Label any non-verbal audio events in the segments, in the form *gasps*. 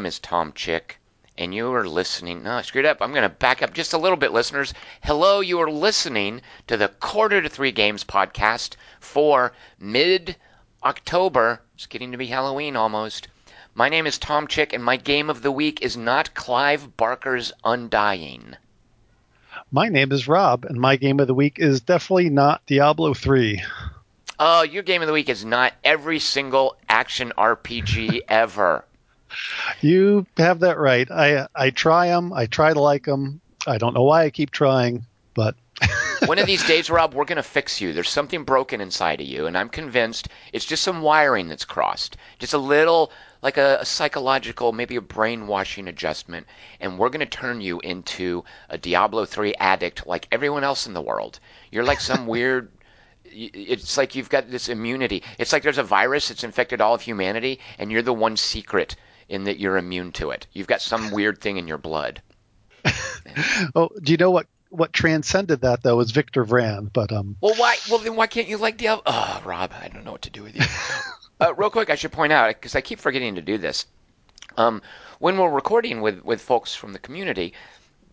name is Tom Chick, and you are listening. No, I screwed up. I'm going to back up just a little bit, listeners. Hello, you are listening to the Quarter to Three Games podcast for mid October. It's getting to be Halloween almost. My name is Tom Chick, and my game of the week is not Clive Barker's Undying. My name is Rob, and my game of the week is definitely not Diablo 3. Oh, your game of the week is not every single action RPG *laughs* ever. You have that right. I I try them. I try to like them. I don't know why I keep trying, but *laughs* one of these days, Rob, we're going to fix you. There's something broken inside of you, and I'm convinced it's just some wiring that's crossed. Just a little, like a, a psychological, maybe a brainwashing adjustment, and we're going to turn you into a Diablo 3 addict like everyone else in the world. You're like some *laughs* weird it's like you've got this immunity. It's like there's a virus that's infected all of humanity, and you're the one secret in that you're immune to it. You've got some weird thing in your blood. *laughs* oh, do you know what what transcended that though was Victor Vran? But um. Well, why? Well, then why can't you like the? Oh, Rob, I don't know what to do with you. *laughs* uh, real quick, I should point out because I keep forgetting to do this. Um, when we're recording with with folks from the community,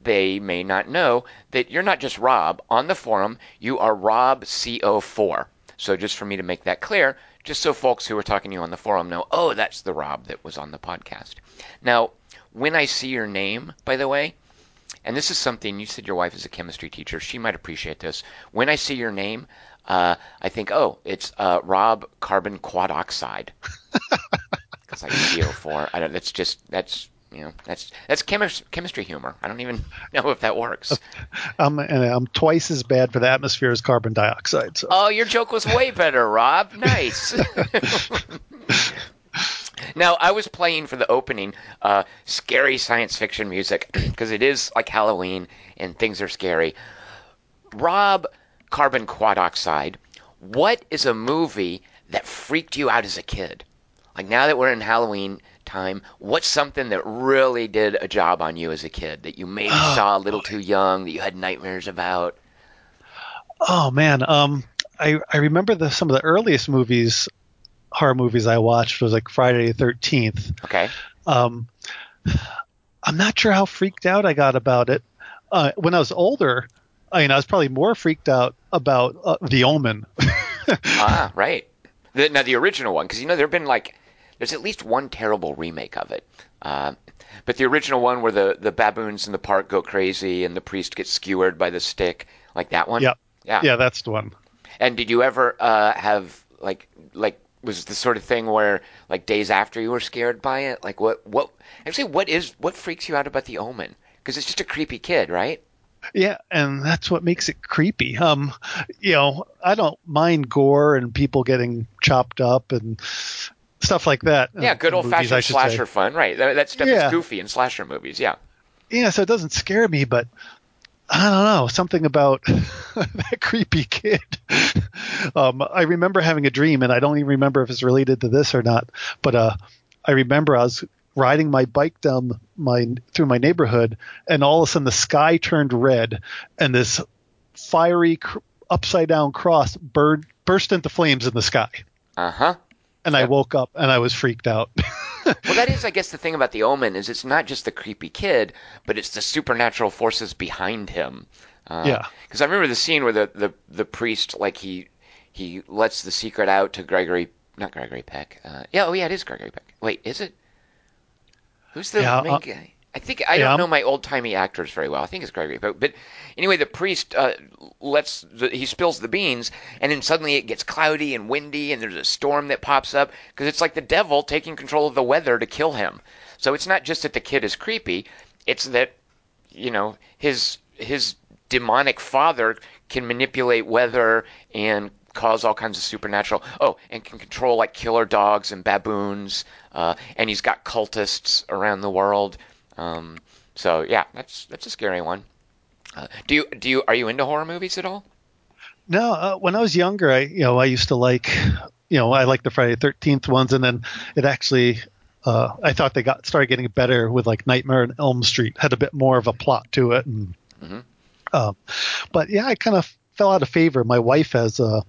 they may not know that you're not just Rob on the forum. You are Rob CO4. So just for me to make that clear, just so folks who are talking to you on the forum know, oh, that's the Rob that was on the podcast. Now, when I see your name, by the way, and this is something you said your wife is a chemistry teacher. She might appreciate this. When I see your name, uh, I think, oh, it's uh, Rob Carbon Quad Oxide. *laughs* Because I CO4. I don't. That's just that's you know that's that's chemis- chemistry humor. I don't even *laughs* know if that works. *laughs* Um, and I'm twice as bad for the atmosphere as carbon dioxide. So. Oh, your joke was way better, Rob. Nice. *laughs* now I was playing for the opening uh, scary science fiction music *clears throat* because it is like Halloween and things are scary. Rob, carbon quadoxide. What is a movie that freaked you out as a kid? Like now that we're in Halloween time, what's something that really did a job on you as a kid that you maybe oh, *gasps* saw a little too young that you had nightmares about? Oh man, um, I I remember the some of the earliest movies, horror movies I watched was like Friday the Thirteenth. Okay. Um, I'm not sure how freaked out I got about it. Uh, when I was older, I mean, I was probably more freaked out about uh, The Omen. *laughs* ah, right. The, now the original one, because you know there have been like there's at least one terrible remake of it. Uh, but the original one where the, the baboons in the park go crazy and the priest gets skewered by the stick, like that one. Yep. Yeah. Yeah, that's the one. And did you ever uh, have like like was the sort of thing where like days after you were scared by it? Like what what actually what is what freaks you out about the Omen? Because it's just a creepy kid, right? Yeah, and that's what makes it creepy. Um, you know, I don't mind gore and people getting chopped up and stuff like that. Yeah, good old fashioned slasher say. fun, right? That, that stuff yeah. is goofy in slasher movies. Yeah. Yeah, so it doesn't scare me, but I don't know something about *laughs* that creepy kid. *laughs* um, I remember having a dream, and I don't even remember if it's related to this or not. But uh, I remember I was riding my bike down my through my neighborhood, and all of a sudden the sky turned red, and this fiery cr- upside down cross bird burst into flames in the sky. Uh huh and I woke up and I was freaked out. *laughs* well, that is, I guess, the thing about the Omen is it's not just the creepy kid, but it's the supernatural forces behind him. Uh, yeah. Because I remember the scene where the, the the priest like he he lets the secret out to Gregory, not Gregory Peck. Uh, yeah, oh yeah, it is Gregory Peck. Wait, is it? Who's the yeah, main uh, guy? I think I don't know my old timey actors very well. I think it's Gregory, but, but anyway, the priest uh, lets the, he spills the beans, and then suddenly it gets cloudy and windy, and there's a storm that pops up because it's like the devil taking control of the weather to kill him. So it's not just that the kid is creepy; it's that you know his his demonic father can manipulate weather and cause all kinds of supernatural. Oh, and can control like killer dogs and baboons, uh, and he's got cultists around the world. Um, so yeah, that's that's a scary one. Uh, do you do you are you into horror movies at all? No, uh, when I was younger, I you know I used to like you know I like the Friday Thirteenth ones, and then it actually uh, I thought they got started getting better with like Nightmare on Elm Street had a bit more of a plot to it, and mm-hmm. um, but yeah, I kind of fell out of favor. My wife has a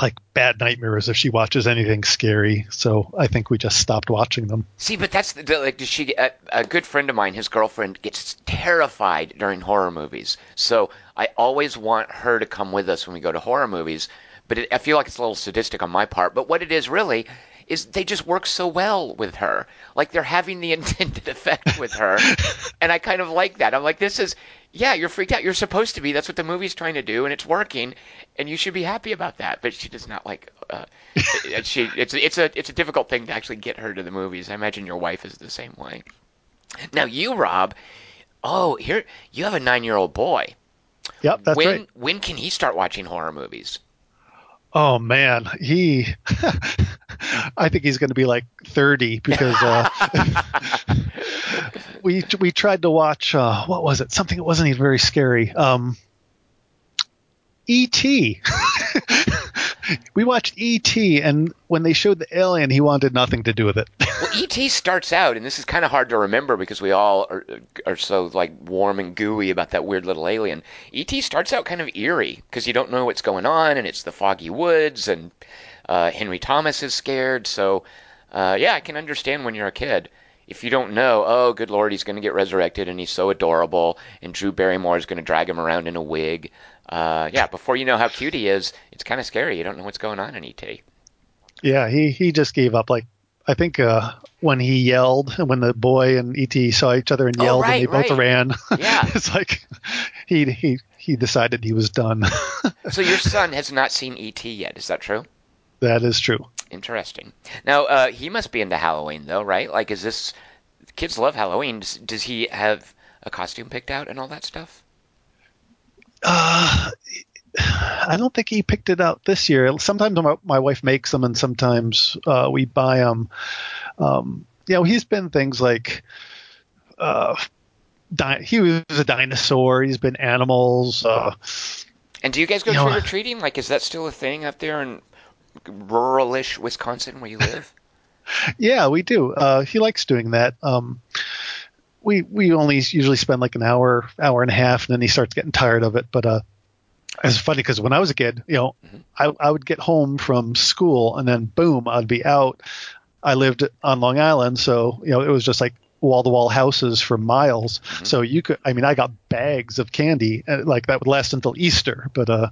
like bad nightmares if she watches anything scary. So I think we just stopped watching them. See, but that's the, like she a, a good friend of mine, his girlfriend gets terrified during horror movies. So I always want her to come with us when we go to horror movies. But it, I feel like it's a little sadistic on my part. But what it is really is they just work so well with her. Like they're having the *laughs* intended effect with her. and I kind of like that. I'm like, this is yeah, you're freaked out. You're supposed to be. That's what the movie's trying to do, and it's working, and you should be happy about that. But she does not like. Uh, *laughs* she it's it's a it's a difficult thing to actually get her to the movies. I imagine your wife is the same way. Now you, Rob, oh here you have a nine year old boy. Yep, that's when, right. When can he start watching horror movies? Oh man, he. *laughs* I think he's going to be like 30 because uh, *laughs* we we tried to watch uh, what was it? Something that wasn't even very scary. Um, E.T. *laughs* we watched E.T. and when they showed the alien, he wanted nothing to do with it. *laughs* well, E.T. starts out, and this is kind of hard to remember because we all are, are so like warm and gooey about that weird little alien. E.T. starts out kind of eerie because you don't know what's going on, and it's the foggy woods, and uh, Henry Thomas is scared. So, uh, yeah, I can understand when you're a kid if you don't know, oh, good lord, he's going to get resurrected and he's so adorable, and Drew Barrymore is going to drag him around in a wig. Uh, yeah, before you know how cute he is, it's kind of scary. You don't know what's going on in ET. Yeah, he he just gave up. Like I think uh, when he yelled, when the boy and ET saw each other and oh, yelled, oh, right, and they both ran. Yeah, *laughs* it's like he he he decided he was done. so your *laughs* son has not seen ET yet. Is that true? That is true. Interesting. Now uh, he must be into Halloween, though, right? Like, is this kids love Halloween? Does, does he have a costume picked out and all that stuff? Uh, I don't think he picked it out this year. Sometimes my, my wife makes them, and sometimes uh, we buy them. Um, you know, he's been things like uh, di- he was a dinosaur. He's been animals. Uh, and do you guys go trick or treating? Like, is that still a thing up there in ruralish Wisconsin where you live? *laughs* yeah, we do. Uh, he likes doing that. Um, we we only usually spend like an hour, hour and a half, and then he starts getting tired of it. But uh, it's funny because when I was a kid, you know, mm-hmm. I, I would get home from school and then boom, I'd be out. I lived on Long Island, so you know it was just like wall to wall houses for miles. Mm-hmm. So you could, I mean, I got bags of candy uh, like that would last until Easter. But uh,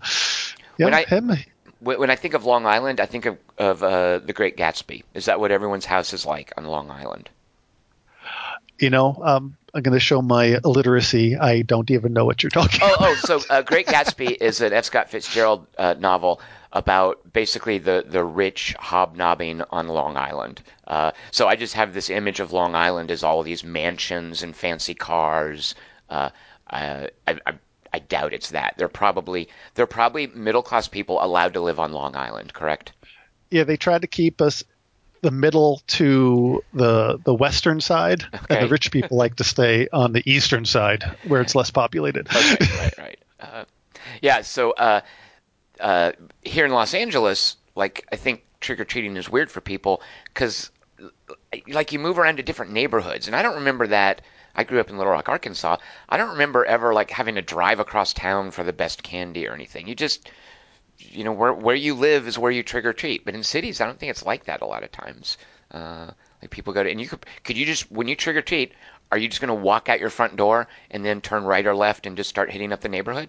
yeah, when I, him when I think of Long Island, I think of, of uh, The Great Gatsby. Is that what everyone's house is like on Long Island? You know, um, I'm going to show my illiteracy. I don't even know what you're talking oh, about. Oh, so uh, Great Gatsby *laughs* is an F. Scott Fitzgerald uh, novel about basically the, the rich hobnobbing on Long Island. Uh, so I just have this image of Long Island as all these mansions and fancy cars. Uh, I, I, I doubt it's that. They're probably they're probably middle class people allowed to live on Long Island, correct? Yeah, they tried to keep us the middle to the the western side, okay. and the rich people like to stay on the eastern side where it's less populated. okay, right, right. Uh, yeah, so uh, uh, here in Los Angeles, like I think trick or treating is weird for people because like you move around to different neighborhoods, and I don't remember that I grew up in Little Rock, Arkansas. I don't remember ever like having to drive across town for the best candy or anything. You just you know where where you live is where you trick or treat. But in cities, I don't think it's like that a lot of times. Uh, like people go to and you could could you just when you trick or treat, are you just going to walk out your front door and then turn right or left and just start hitting up the neighborhood?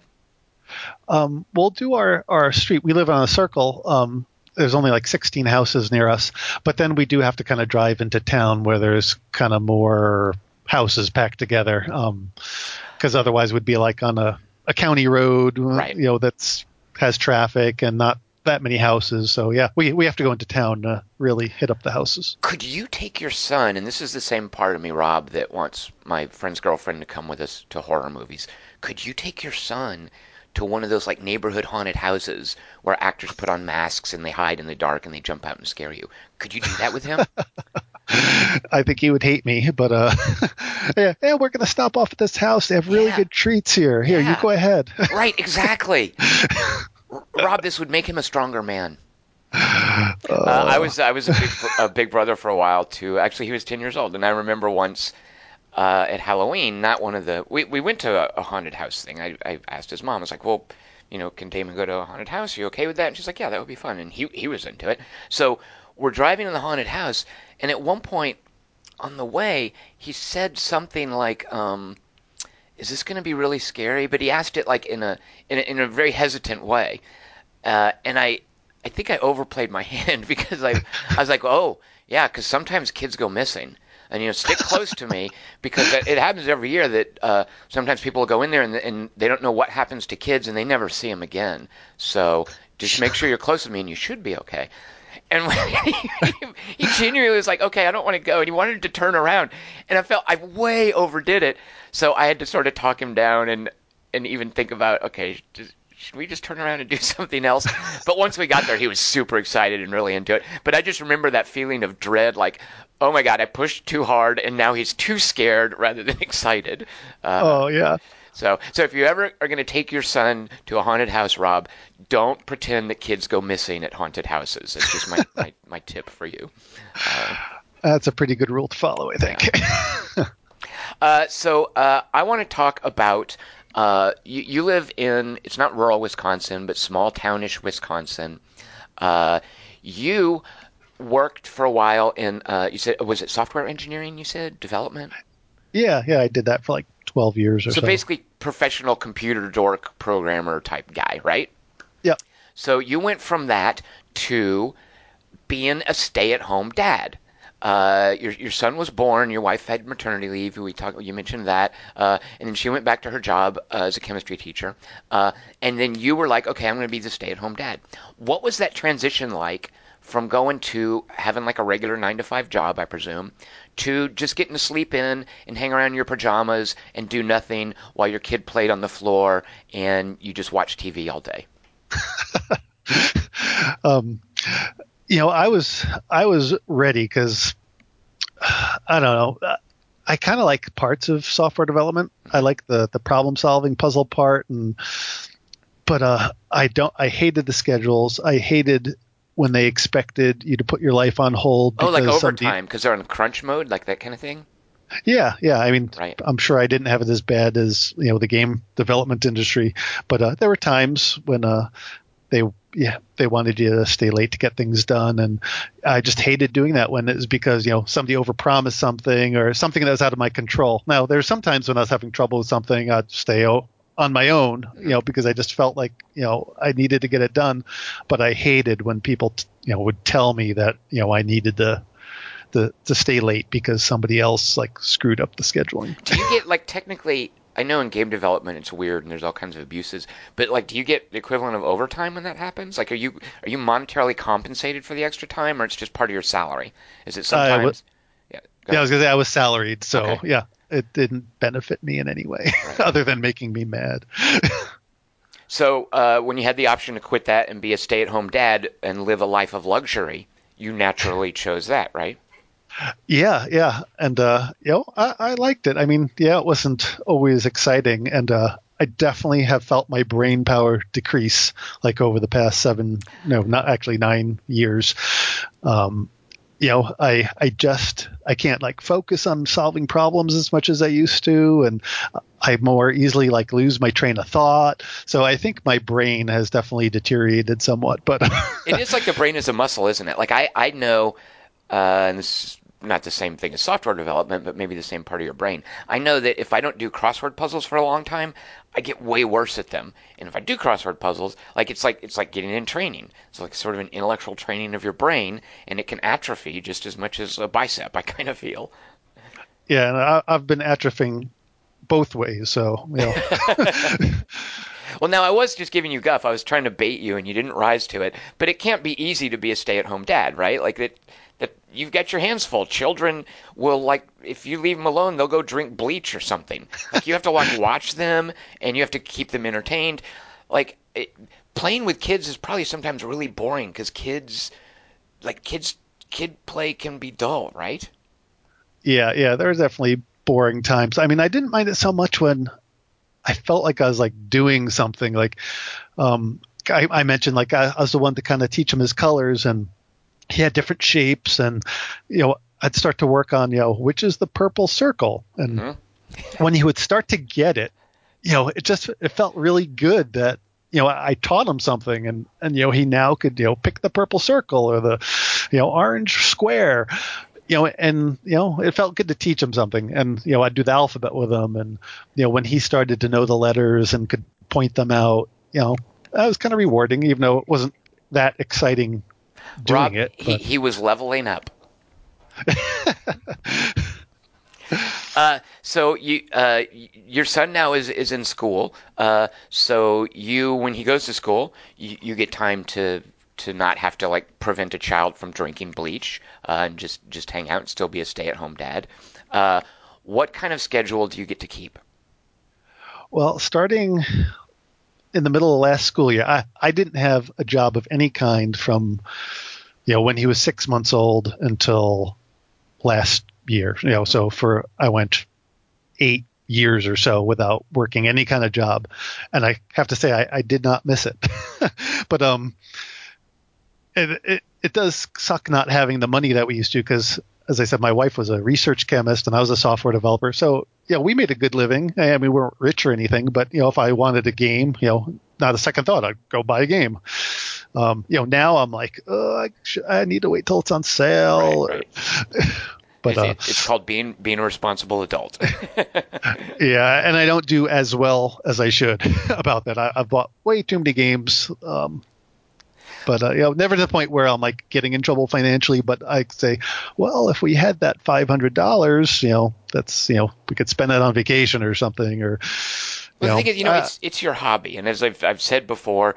Um, we'll do our our street. We live on a circle. Um, there's only like 16 houses near us, but then we do have to kind of drive into town where there's kind of more houses packed together because um, otherwise would be like on a, a county road right. you know that's has traffic and not that many houses. So yeah we, we have to go into town to really hit up the houses. Could you take your son and this is the same part of me rob that wants my friend's girlfriend to come with us to horror movies. Could you take your son to one of those like neighborhood haunted houses where actors put on masks and they hide in the dark and they jump out and scare you? Could you do that with him *laughs* I think he would hate me, but uh, *laughs* yeah, yeah, we're gonna stop off at this house. They have really yeah. good treats here. Here, yeah. you go ahead. *laughs* right, exactly. *laughs* Rob, this would make him a stronger man. Uh, uh, I was I was a big, a big brother for a while too. Actually, he was ten years old, and I remember once uh, at Halloween, not one of the we, we went to a, a haunted house thing. I, I asked his mom. I was like, "Well, you know, can Damon go to a haunted house? Are you okay with that? And she's like, yeah, that would be fun. And he he was into it. So we're driving to the haunted house, and at one point on the way, he said something like, um, "Is this going to be really scary?" But he asked it like in a in a, in a very hesitant way, uh, and I I think I overplayed my *laughs* hand because I I was like, "Oh yeah," because sometimes kids go missing. And you know, stick close to me because it happens every year that uh, sometimes people go in there and, and they don't know what happens to kids and they never see them again. So just make sure you're close to me and you should be okay. And *laughs* he genuinely was like, okay, I don't want to go. And he wanted to turn around. And I felt I way overdid it. So I had to sort of talk him down and, and even think about, okay, just, should we just turn around and do *laughs* something else? but once we got there, he was super excited and really into it. But I just remember that feeling of dread, like, oh my god, I pushed too hard, and now he's too scared rather than *laughs* excited. Uh, oh yeah. So, so if you ever are going to take your son to a haunted house, Rob, don't pretend that kids go missing at haunted houses. It's just my, my, my tip for you. Uh, That's a pretty good rule to follow, I think. Yeah. *laughs* uh, so uh, I want to talk about uh, you, you, live in it's not rural Wisconsin, but small townish Wisconsin. Uh, you worked for a while in uh, you said was it software engineering? You said development. Yeah, yeah, I did that for like twelve years or so. So basically, professional computer dork programmer type guy, right? Yeah. So you went from that to being a stay-at-home dad. Uh, your your son was born. Your wife had maternity leave. We talked. You mentioned that, uh, and then she went back to her job uh, as a chemistry teacher. Uh, and then you were like, okay, I'm going to be the stay-at-home dad. What was that transition like from going to having like a regular nine to five job, I presume, to just getting to sleep in and hang around in your pajamas and do nothing while your kid played on the floor and you just watch TV all day? *laughs* um, you know, I was I was ready because I don't know. I kind of like parts of software development. I like the the problem solving puzzle part, and but uh, I don't. I hated the schedules. I hated when they expected you to put your life on hold. Oh, like overtime because they're on crunch mode, like that kind of thing. Yeah, yeah. I mean, right. I'm sure I didn't have it as bad as you know the game development industry, but uh, there were times when uh, they yeah they wanted you to stay late to get things done, and I just hated doing that when it was because you know somebody overpromised something or something that was out of my control. Now there's sometimes when I was having trouble with something, I'd stay on my own, you know, because I just felt like, you know, I needed to get it done. But I hated when people, t- you know, would tell me that, you know, I needed to, to, to stay late because somebody else like screwed up the scheduling. Do you get like technically, I know in game development it's weird and there's all kinds of abuses, but like, do you get the equivalent of overtime when that happens? Like, are you, are you monetarily compensated for the extra time or it's just part of your salary? Is it sometimes? Was, yeah, yeah, I was gonna say I was salaried, so okay. yeah it didn't benefit me in any way right. *laughs* other than making me mad. *laughs* so uh, when you had the option to quit that and be a stay-at-home dad and live a life of luxury, you naturally *laughs* chose that, right? Yeah, yeah, and uh, you know, I, I, liked it. I mean, yeah, it wasn't always exciting, and uh, I definitely have felt my brain power decrease, like over the past seven, no, not actually nine years. Um, you know, I I just I can't like focus on solving problems as much as I used to, and I more easily like lose my train of thought. So I think my brain has definitely deteriorated somewhat. But *laughs* it is like the brain is a muscle, isn't it? Like I I know, uh, and this not the same thing as software development, but maybe the same part of your brain. I know that if I don't do crossword puzzles for a long time, I get way worse at them. And if I do crossword puzzles, like it's like it's like getting in training. It's like sort of an intellectual training of your brain, and it can atrophy just as much as a bicep. *laughs* I kind of feel. Yeah, and I, I've been atrophying both ways, so you know. *laughs* Well, now I was just giving you guff. I was trying to bait you, and you didn't rise to it. But it can't be easy to be a stay-at-home dad, right? Like that that you've got your hands full. Children will like if you leave them alone, they'll go drink bleach or something. Like you have to like *laughs* watch them and you have to keep them entertained. Like it, playing with kids is probably sometimes really boring because kids like kids kid play can be dull, right? Yeah, yeah, there's definitely boring times. I mean, I didn't mind it so much when I felt like I was like doing something. Like, um, I, I mentioned like I, I was the one to kind of teach him his colors and he had different shapes and you know I'd start to work on you know which is the purple circle and mm-hmm. when he would start to get it you know it just it felt really good that you know, I taught him something, and and you know, he now could you know pick the purple circle or the, you know, orange square, you know, and you know, it felt good to teach him something, and you know, I'd do the alphabet with him, and you know, when he started to know the letters and could point them out, you know, that was kind of rewarding, even though it wasn't that exciting doing Rob, it. He, he was leveling up. *laughs* Uh, so you, uh, your son now is, is in school. Uh, so you, when he goes to school, you, you, get time to to not have to like prevent a child from drinking bleach uh, and just just hang out and still be a stay at home dad. Uh, what kind of schedule do you get to keep? Well, starting in the middle of last school year, I, I didn't have a job of any kind from you know when he was six months old until last year. You know, so for I went eight years or so without working any kind of job, and I have to say I, I did not miss it. *laughs* but um, it, it it does suck not having the money that we used to because as I said, my wife was a research chemist and I was a software developer. So, yeah, we made a good living. I mean, we weren't rich or anything, but, you know, if I wanted a game, you know, not a second thought, I'd go buy a game. Um, you know, now I'm like, oh, I, I need to wait till it's on sale. Right, right. *laughs* But uh, it's called being being a responsible adult. *laughs* yeah, and I don't do as well as I should *laughs* about that. I, have bought way too many games. Um, but uh, you know, never to the point where I'm like getting in trouble financially. But I say, well, if we had that five hundred dollars, you know, that's you know, we could spend it on vacation or something. Or well, know, the thing is, you know, uh, it's it's your hobby, and as I've I've said before,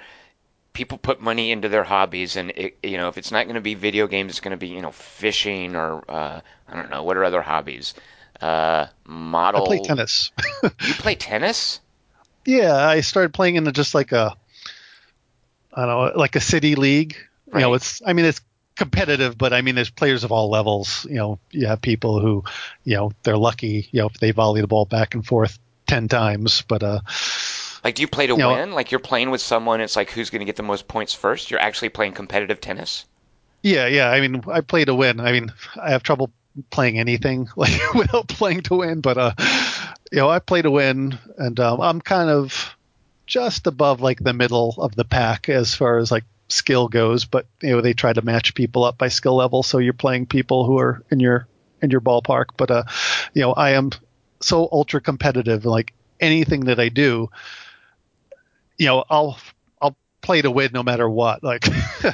people put money into their hobbies, and it, you know, if it's not going to be video games, it's going to be you know fishing or uh, I don't know what are other hobbies. Uh, model. I play tennis. *laughs* you play tennis? Yeah, I started playing in just like a, I don't know, like a city league. Right. You know, it's I mean it's competitive, but I mean there's players of all levels. You know, you have people who, you know, they're lucky. You know, if they volley the ball back and forth ten times, but uh like, do you play to you win? Know, like, you're playing with someone. It's like who's going to get the most points first. You're actually playing competitive tennis. Yeah, yeah. I mean, I play to win. I mean, I have trouble playing anything *laughs* like without playing to win. But uh, you know, I play to win, and um, I'm kind of just above like the middle of the pack as far as like skill goes. But you know, they try to match people up by skill level, so you're playing people who are in your in your ballpark. But uh, you know, I am so ultra competitive. Like anything that I do, you know, I'll I'll play to win no matter what. Like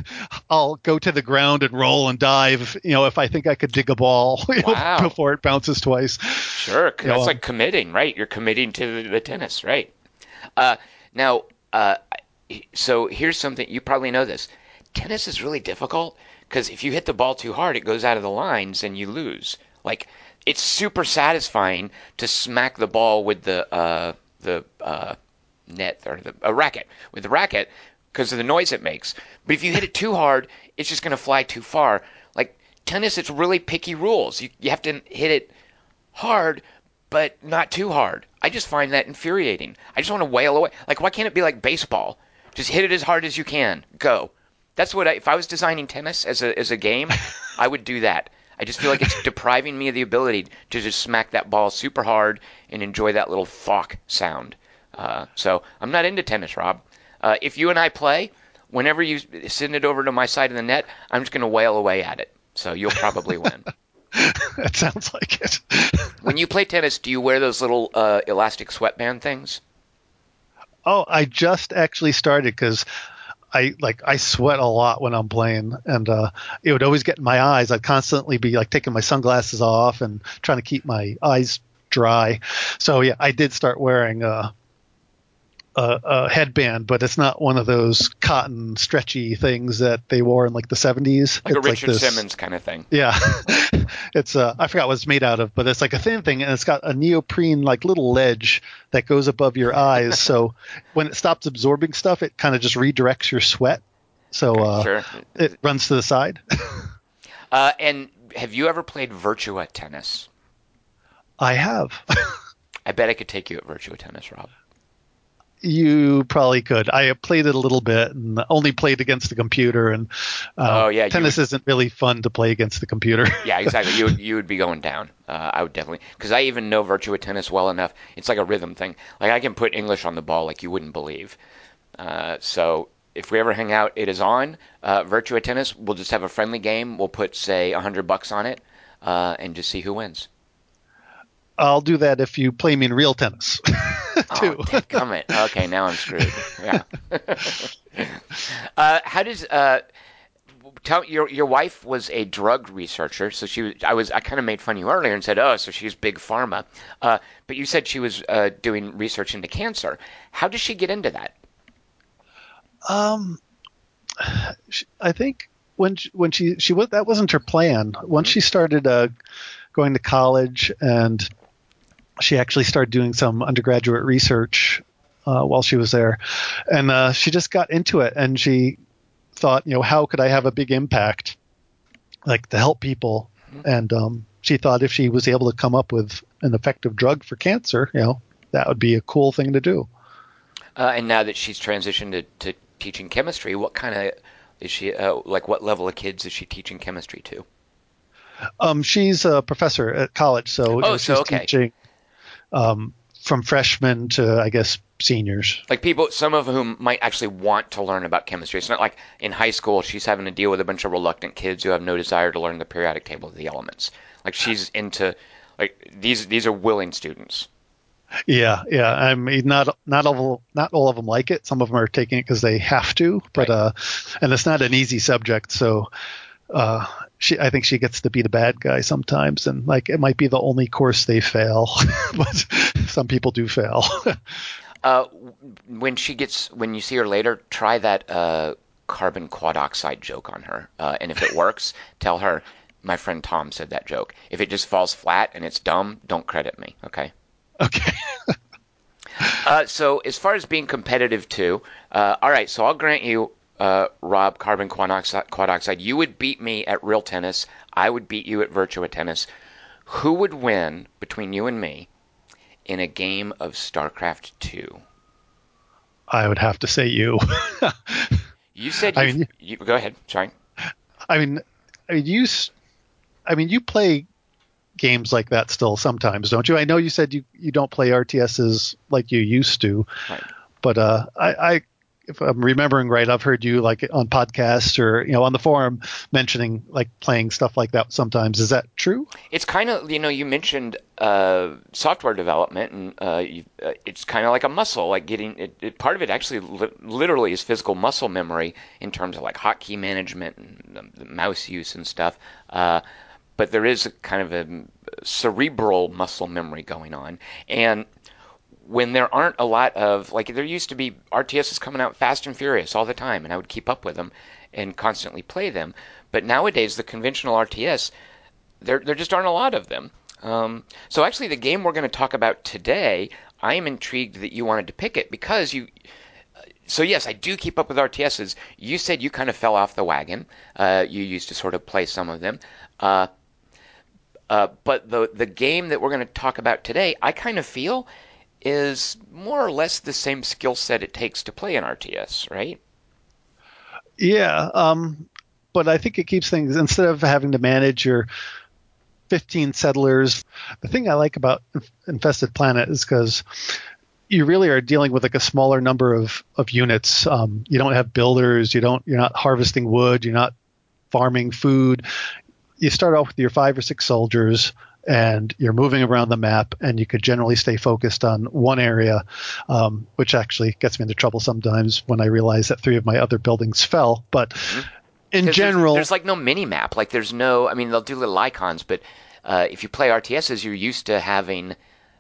*laughs* I'll go to the ground and roll and dive. You know, if I think I could dig a ball *laughs* wow. know, before it bounces twice. Sure, that's you know, like committing, right? You're committing to the tennis, right? Uh, now, uh, so here's something you probably know this. Tennis is really difficult because if you hit the ball too hard, it goes out of the lines and you lose. Like it's super satisfying to smack the ball with the uh, the uh, net or the, a racket with the racket because of the noise it makes. But if you hit it too hard, it's just going to fly too far. Like tennis, it's really picky rules. You, you have to hit it hard, but not too hard. I just find that infuriating. I just want to wail away. Like, why can't it be like baseball? Just hit it as hard as you can. Go. That's what I, if I was designing tennis as a, as a game, I would do that. I just feel like it's *laughs* depriving me of the ability to just smack that ball super hard and enjoy that little thwack sound. Uh, so I'm not into tennis, Rob. Uh, if you and I play, whenever you send it over to my side of the net, I'm just going to wail away at it. So you'll probably win. *laughs* *laughs* that sounds like it. *laughs* when you play tennis, do you wear those little uh, elastic sweatband things? Oh, I just actually started because I like I sweat a lot when I'm playing, and uh, it would always get in my eyes. I'd constantly be like taking my sunglasses off and trying to keep my eyes dry. So yeah, I did start wearing uh, a, a, headband, but it's not one of those cotton stretchy things that they wore in like the 70s. Like it's a Richard like this, Simmons kind of thing. Yeah. *laughs* it's uh I forgot what it's made out of, but it's like a thin thing and it's got a neoprene like little ledge that goes above your eyes. so *laughs* when it stops absorbing stuff, it kind of just redirects your sweat. So uh, sure. it runs to the side. *laughs* uh, and have you ever played Virtua tennis? I have. I bet I could take you at Virtua tennis, Rob you probably could. I have played it a little bit and only played against the computer. And uh, oh yeah, tennis would, isn't really fun to play against the computer. *laughs* yeah, exactly. You would *laughs* you would be going down. Uh, I would definitely because I even know Virtua Tennis well enough. It's like a rhythm thing. Like I can put English on the ball like you wouldn't believe. Uh, so if we ever hang out, it is on. Uh, Virtua Tennis, we'll just have a friendly game. We'll put, say, 100 bucks on it uh, and just see who wins. I'll do that if you play me in real tennis. *laughs* *laughs* too. Oh, come it. Okay, now I'm screwed. Yeah. *laughs* uh, how does uh, tell your your wife was a drug researcher, so she was. I was. I kind of made fun of you earlier and said, "Oh, so she's big pharma," uh, but you said she was uh, doing research into cancer. How does she get into that? Um, I think when she, when she she was that wasn't her plan. Once she started uh, going to college and she actually started doing some undergraduate research uh, while she was there, and uh, she just got into it. And she thought, you know, how could I have a big impact, like to help people? And um, she thought if she was able to come up with an effective drug for cancer, you know, that would be a cool thing to do. Uh, and now that she's transitioned to, to teaching chemistry, what kind of is she uh, like? What level of kids is she teaching chemistry to? Um, she's a professor at college, so, oh, she's so okay. teaching um, from freshmen to I guess seniors. Like people, some of whom might actually want to learn about chemistry. It's not like in high school she's having to deal with a bunch of reluctant kids who have no desire to learn the periodic table of the elements. Like she's into like these these are willing students. Yeah, yeah. I mean, not not all not all of them like it. Some of them are taking it because they have to, but right. uh, and it's not an easy subject. So uh, she, I think she gets to be the bad guy sometimes, and like it might be the only course they fail, *laughs* but some people do fail. *laughs* uh, when she gets, when you see her later, try that uh, carbon quadoxide joke on her, uh, and if it works, *laughs* tell her my friend Tom said that joke. If it just falls flat and it's dumb, don't credit me. Okay. Okay. uh, so as far as being competitive too, uh, all right. So I'll grant you uh, Rob, carbon quadoxide, you would beat me at real tennis. I would beat you at Virtua Tennis. Who would win between you and me in a game of StarCraft 2? I would have to say you. you said *laughs* you, I mean, you, go ahead. Sorry. I mean, I mean you. I mean, you play games like that still sometimes, don't you? I know you said you, you don't play RTSs like you used to, right. but uh, I, I if I'm remembering right, I've heard you like on podcasts or you know on the forum mentioning like playing stuff like that sometimes. Is that true? It's kind of you know you mentioned uh, software development and uh, you, uh, it's kind of like a muscle, like getting it, it, part of it actually li- literally is physical muscle memory in terms of like hotkey management and mouse use and stuff. Uh, but there is kind of a cerebral muscle memory going on and when there aren't a lot of like there used to be RTS is coming out fast and furious all the time, and I would keep up with them and constantly play them. But nowadays, the conventional RTS, there there just aren't a lot of them. Um, so actually, the game we're going to talk about today, I am intrigued that you wanted to pick it because you. So yes, I do keep up with RTSs. You said you kind of fell off the wagon. Uh, you used to sort of play some of them. Uh, uh, but the the game that we're going to talk about today, I kind of feel is more or less the same skill set it takes to play an RTS, right? Yeah, um, but I think it keeps things instead of having to manage your 15 settlers. The thing I like about Infested Planet is because you really are dealing with like a smaller number of of units. Um, you don't have builders. You don't. You're not harvesting wood. You're not farming food. You start off with your five or six soldiers and you're moving around the map and you could generally stay focused on one area, um, which actually gets me into trouble sometimes when I realize that three of my other buildings fell. But mm-hmm. in general, there's, there's, like no mini map. Like there's no, I mean, they'll do little icons, but uh, if you play RTSs, you're used to having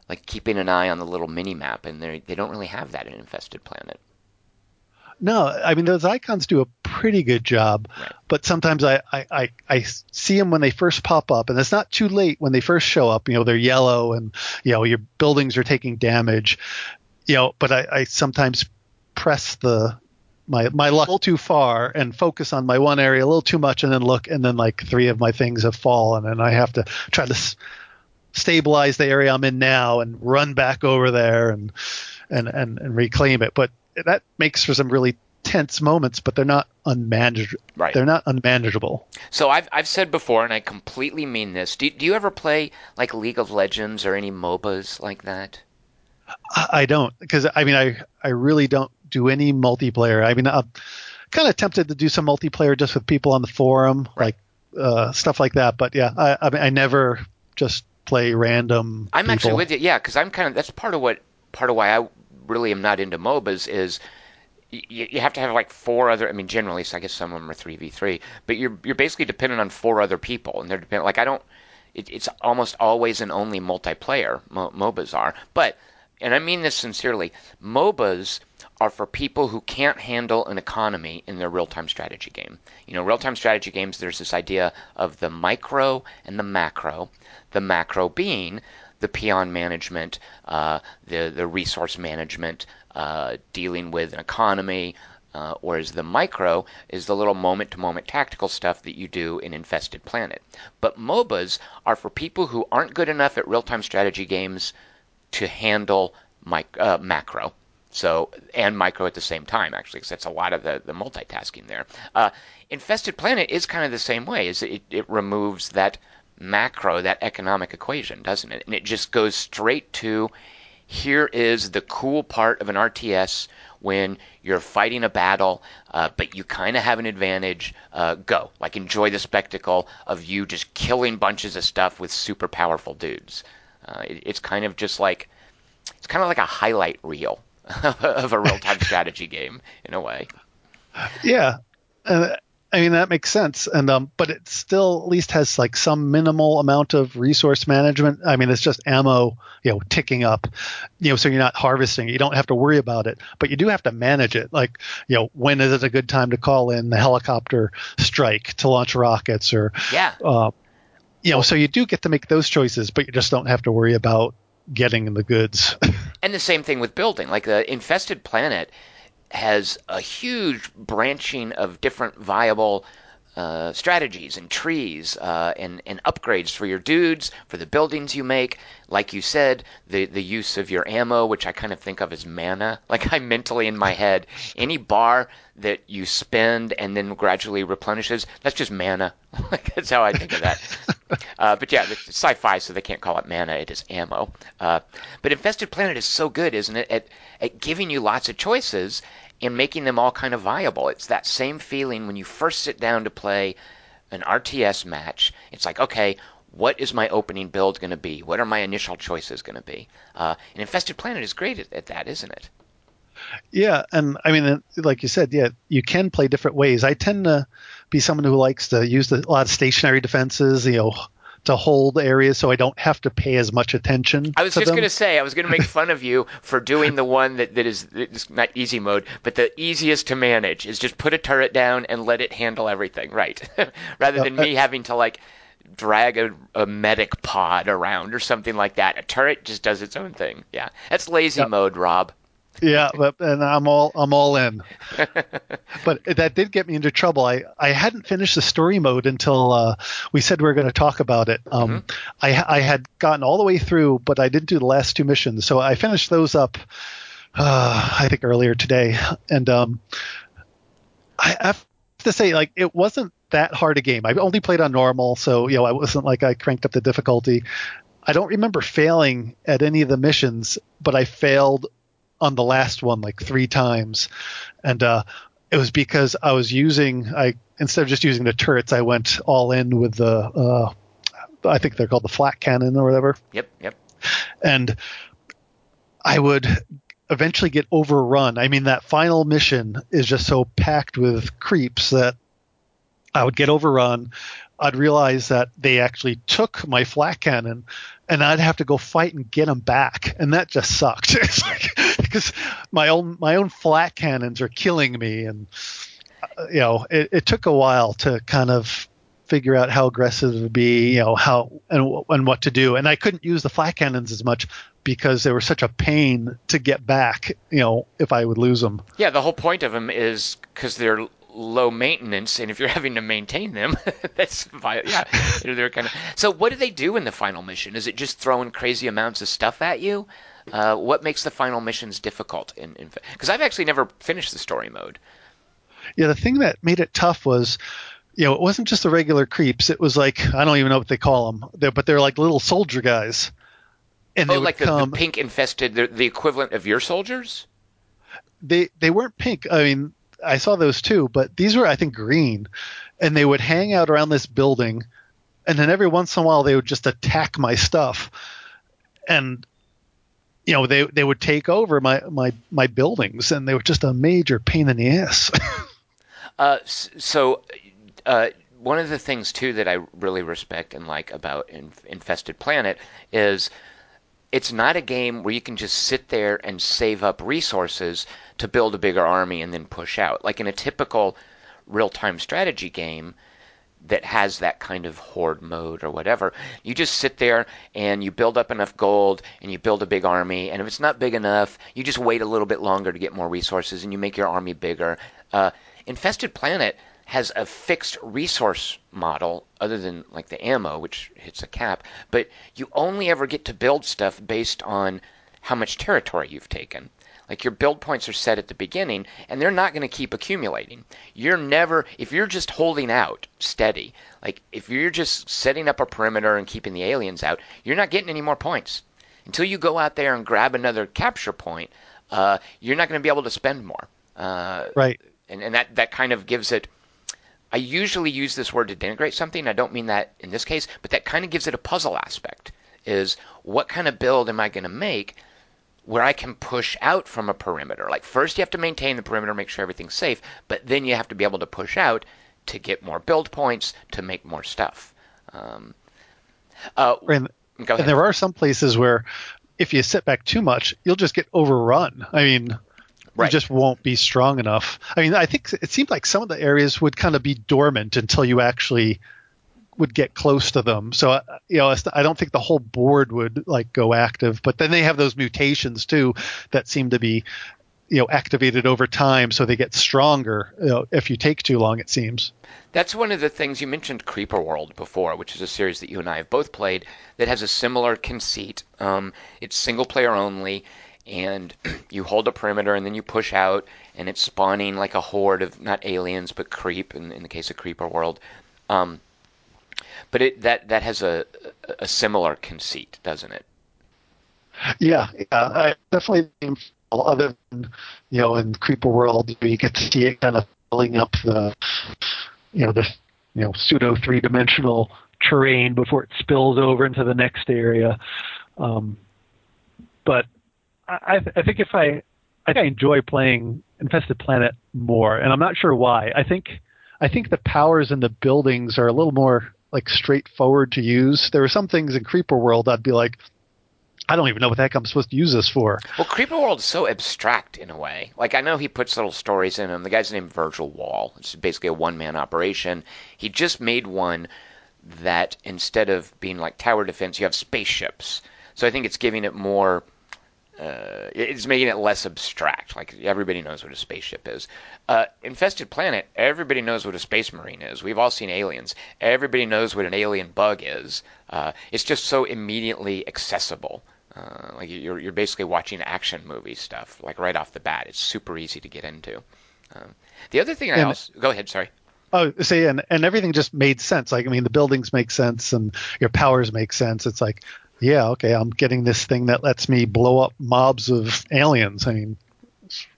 like keeping an eye on the little mini map, and they they don't really have that in Infested Planet. No, I mean those icons do a pretty good job, right. but sometimes I, I, I, I, see them when they first pop up, and it's not too late when they first show up. You know, they're yellow, and you know your buildings are taking damage. You know, but I, I sometimes press the my my luck a little too far and focus on my one area a little too much, and then look, and then like three of my things have fallen, and I have to try to s- stabilize the area I'm in now and run back over there and and and, and reclaim it. But that makes for some really tense moments, but they're not unmanageable. Right. They're not unmanageable. So I've I've said before, and I completely mean this. Do do you ever play like League of Legends or any MOBAs like that? I don't, because I mean, I I really don't do any multiplayer. I mean, I'm kind of tempted to do some multiplayer just with people on the forum, right. like uh, stuff like that. But yeah, I, I, mean, I never just play random. I'm people. actually with you, yeah, because I'm kind of that's part of what part of why I really am not into MOBAs is you, you have to have like four other. I mean, generally, so I guess some of them are three v three, but you're you're basically dependent on four other people, and they're dependent. Like I don't. It, it's almost always and only multiplayer. Mo, MOBAs are, but and I mean this sincerely. MOBAs are for people who can't handle an economy in their real-time strategy game. You know, real-time strategy games. There's this idea of the micro and the macro. The macro being the peon management, uh, the the resource management, uh, dealing with an economy, uh, whereas the micro is the little moment to moment tactical stuff that you do in Infested Planet. But MOBAs are for people who aren't good enough at real time strategy games to handle uh, macro. So and micro at the same time, actually, because that's a lot of the, the multitasking there. Uh, Infested Planet is kind of the same way. Is it, it removes that macro, that economic equation, doesn't it? And it just goes straight to here is the cool part of an RTS when you're fighting a battle, uh, but you kind of have an advantage. Uh, go. Like, enjoy the spectacle of you just killing bunches of stuff with super powerful dudes. Uh, it, it's kind of just like, it's kind of like a highlight reel *laughs* of a real time *laughs* strategy game in a way. Yeah. Uh, I mean that makes sense, and um, but it still at least has like some minimal amount of resource management. I mean, it's just ammo, you know, ticking up, you know, so you're not harvesting. You don't have to worry about it, but you do have to manage it. Like, you know, when is it a good time to call in the helicopter strike to launch rockets, or yeah, uh, you know, so you do get to make those choices, but you just don't have to worry about getting the goods. *laughs* and the same thing with building, like the infested planet has a huge branching of different viable uh, strategies and trees uh, and, and upgrades for your dudes, for the buildings you make. Like you said, the, the use of your ammo, which I kind of think of as mana. *laughs* Like I mentally in my head, any bar that you spend and then gradually replenishes, that's just mana. *laughs* like that's how I think of that. *laughs* uh, but yeah, it's sci-fi, so they can't call it mana. It is ammo. Uh, but Infested Planet is so good, isn't it, at, at giving you lots of choices and making them all kind of viable. It's that same feeling when you first sit down to play an RTS match. It's like, okay, what is my opening build going to be? What are my initial choices going to be? Uh, and Infested Planet is great at, at, that, isn't it? Yeah, and I mean, like you said, yeah, you can play different ways. I tend to be someone who likes to use a lot of stationary defenses, you know, to hold areas so I don't have to pay as much attention. I was just going to say, I was going to make *laughs* fun of you for doing the one that, that is not easy mode, but the easiest to manage is just put a turret down and let it handle everything, right? *laughs* Rather than me *laughs* having to like drag a, a, medic pod around or something like that. A turret just does its own thing. Yeah, that's lazy yep. mode, Rob yeah, *laughs* but and I'm all I'm all in. *laughs* but that did get me into trouble. I I hadn't finished the story mode until uh, we said we were going to talk about it. Um, mm-hmm. I I had gotten all the way through, but I didn't do the last two missions, so I finished those up. Uh, I think earlier today, and um, I have to say, like, it wasn't that hard a game. I only played on normal, so you know, I wasn't like I cranked up the difficulty. I don't remember failing at any of the missions, but I failed on the last one like three times, and uh, it was because I was using I instead of just using the turrets, I went all in with the uh, I think they're called the flak cannon or whatever. Yep, yep. And I would eventually get overrun. I mean, that final mission is just so packed with creeps that I would get overrun. I'd realize that they actually took my flak cannon, and I'd have to go fight and get them back, and that just sucked. *laughs* *laughs* because my own my own flak cannons are killing me, and uh, you know it, it took a while to kind of figure out how aggressive to be, you know, how and and what to do. And I couldn't use the flak cannons as much because they were such a pain to get back, you know, if I would lose them. Yeah, the whole point of them is because they're low maintenance, and if you're *laughs* having to maintain them, *laughs* that's yeah, they're kind of. So, what do they do in the final mission? Is it just throwing crazy amounts of stuff at you? Uh, what makes the final missions difficult? In because I've actually never finished the story mode. Yeah, the thing that made it tough was you know, it wasn't just the regular creeps. It was like I don't even know what they call them, they're, but they're like little soldier guys. And oh, like come, the, the, pink infested, the, the, equivalent of your soldiers. they they weren't pink. I mean, I saw those too, but these were I think green, and they would hang out around this building, and then every once in a while they would just attack my stuff, and you know they they would take over my my my buildings, and they were just a major pain in the ass. *laughs* uh, so. Uh, one of the things too that I really respect and like about Infested Planet is it's not a game where you can just sit there and save up resources to build a bigger army and then push out. Like in a typical real time strategy game that has that kind of horde mode or whatever, you just sit there and you build up enough gold and you build a big army. And if it's not big enough, you just wait a little bit longer to get more resources and you make your army bigger. Uh, Infested Planet has a fixed resource model other than like the ammo which hits a cap but you only ever get to build stuff based on how much territory you've taken like your build points are set at the beginning and they're not going to keep accumulating you're never if you're just holding out steady like if you're just setting up a perimeter and keeping the aliens out you're not getting any more points until you go out there and grab another capture point uh, you're not going to be able to spend more uh, right and, and that, that kind of gives it I usually use this word to denigrate something. I don't mean that in this case, but that kind of gives it a puzzle aspect. Is what kind of build am I going to make where I can push out from a perimeter? Like first you have to maintain the perimeter, make sure everything's safe, but then you have to be able to push out to get more build points to make more stuff. Um, uh, and, and there are some places where if you sit back too much, you'll just get overrun. I mean, Right. You just won't be strong enough. I mean, I think it seemed like some of the areas would kind of be dormant until you actually would get close to them. So, uh, you know, I don't think the whole board would like go active, but then they have those mutations too that seem to be, you know, activated over time. So they get stronger you know, if you take too long, it seems. That's one of the things you mentioned Creeper World before, which is a series that you and I have both played that has a similar conceit. Um, it's single player only and *clears throat* you hold a perimeter and then you push out and it's spawning like a horde of not aliens but creep in, in the case of creeper world um, but it that that has a a similar conceit doesn't it? Yeah yeah. I definitely other than you know in creeper world you get to see it kind of filling up the you know the you know pseudo three dimensional terrain before it spills over into the next area. Um, but I, I think if I, I think I enjoy playing Infested Planet more, and I'm not sure why. I think, I think the powers in the buildings are a little more like straightforward to use. There are some things in Creeper World I'd be like, I don't even know what the heck I'm supposed to use this for. Well, Creeper World is so abstract in a way. Like I know he puts little stories in them. The guy's named Virgil Wall. It's basically a one man operation. He just made one that instead of being like tower defense, you have spaceships. So I think it's giving it more uh, it's making it less abstract. Like everybody knows what a spaceship is. Uh, Infested Planet, everybody knows what a space marine is. We've all seen aliens. Everybody knows what an alien bug is. Uh, it's just so immediately accessible. Uh, like you're you're basically watching action movie stuff like right off the bat. It's super easy to get into. Um, the other thing I and, also go ahead. Sorry. Oh, see, and, and everything just made sense. Like, I mean, the buildings make sense and your powers make sense. It's like, yeah, okay, I'm getting this thing that lets me blow up mobs of aliens. I mean,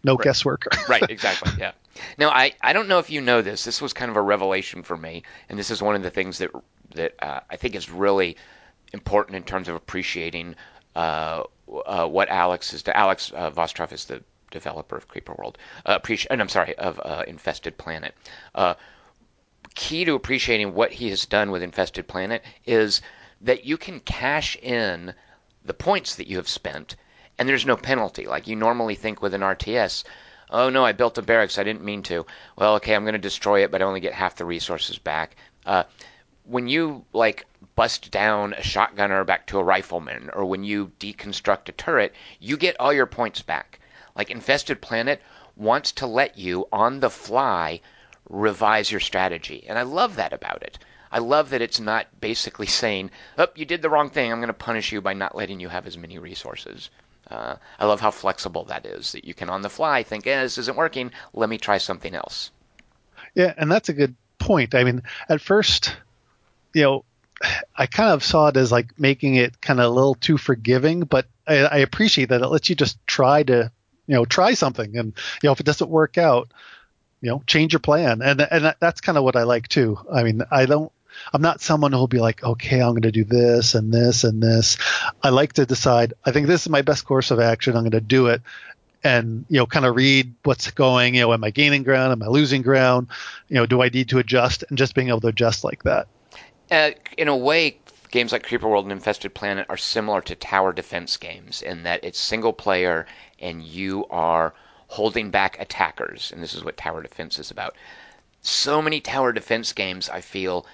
no right. guesswork. *laughs* right, exactly. Yeah. Now, I, I don't know if you know this. This was kind of a revelation for me, and this is one of the things that that uh, I think is really important in terms of appreciating uh, uh, what Alex is. To, Alex uh, Vostrov is the developer of Creeper World. Uh, appreciate, and I'm sorry, of uh, Infested Planet. Uh, key to appreciating what he has done with Infested Planet is that you can cash in the points that you have spent and there's no penalty. Like you normally think with an RTS, oh no, I built a barracks, I didn't mean to. Well, okay, I'm going to destroy it, but I only get half the resources back. Uh, when you like bust down a shotgunner back to a rifleman, or when you deconstruct a turret, you get all your points back. Like Infested Planet wants to let you on the fly revise your strategy, and I love that about it. I love that it's not basically saying, "Oh, you did the wrong thing. I'm going to punish you by not letting you have as many resources." Uh, I love how flexible that is. That you can on the fly think, "Eh, this isn't working. Let me try something else." Yeah, and that's a good point. I mean, at first, you know, I kind of saw it as like making it kind of a little too forgiving, but I, I appreciate that it lets you just try to you know, try something, and you know, if it doesn't work out, you know, change your plan, and and that's kind of what I like too. I mean, I don't. I'm not someone who'll be like, okay, I'm going to do this and this and this. I like to decide. I think this is my best course of action. I'm going to do it, and you know kind of read what's going you know am i gaining ground am i losing ground you know do i need to adjust and just being able to adjust like that uh, in a way games like creeper world and infested planet are similar to tower defense games in that it's single player and you are holding back attackers and this is what tower defense is about so many tower defense games i feel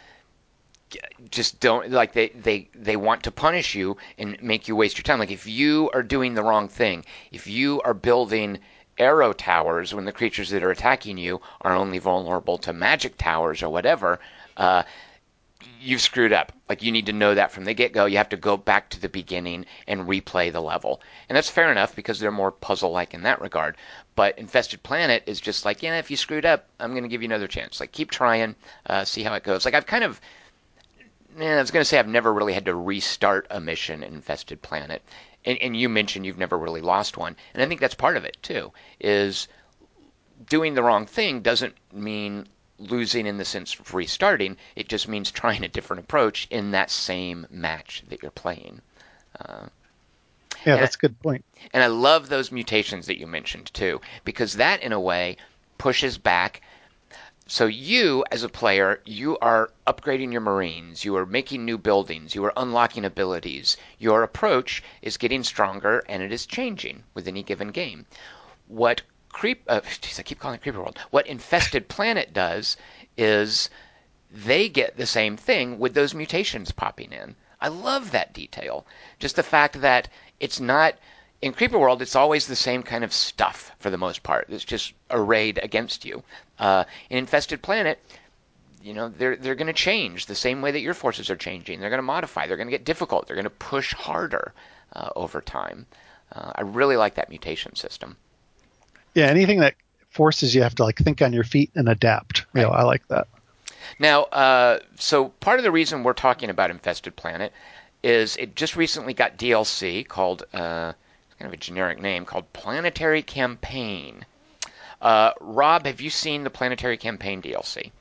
just don't like they they they want to punish you and make you waste your time. Like if you are doing the wrong thing if you are building arrow towers when the creatures that are attacking you are only vulnerable to magic towers or whatever uh, you've screwed up. Like you need to know that from the get-go. You have to go back to the beginning and replay the level. And that's fair enough because they're more puzzle-like in that regard. But infested planet is just like yeah if you screwed up i'm going to give you another chance. Like keep trying uh, see how it goes. Like i've kind of yeah, I was going to say I've never really had to restart a mission infested Planet, and, and you mentioned you've never really lost one, and I think that's part of it too. Is doing the wrong thing doesn't mean losing in the sense of restarting. It just means trying a different approach in that same match that you're playing. Uh, yeah, that's a good point. And I love those mutations that you mentioned too, because that in a way pushes back so you, as a player, you are upgrading your Marines, you are making new buildings, you are unlocking abilities. Your approach is getting stronger and it is changing with any given game. What creep uh, *laughs* geez, I keep calling it Creeper World. What Infested Planet does is they get the same thing with those mutations popping in. I love that detail. Just the fact that it's not in Creeper World, it's always the same kind of stuff for the most part. It's just arrayed against you. Uh, in Infested Planet, you know they're they're going to change the same way that your forces are changing. They're going to modify. They're going to get difficult. They're going to push harder uh, over time. Uh, I really like that mutation system. Yeah, anything that forces you have to like think on your feet and adapt. Right. You know, I like that. Now, uh, so part of the reason we're talking about Infested Planet is it just recently got DLC called uh, kind of a generic name called Planetary Campaign. Uh, Rob, have you seen the Planetary Campaign DLC?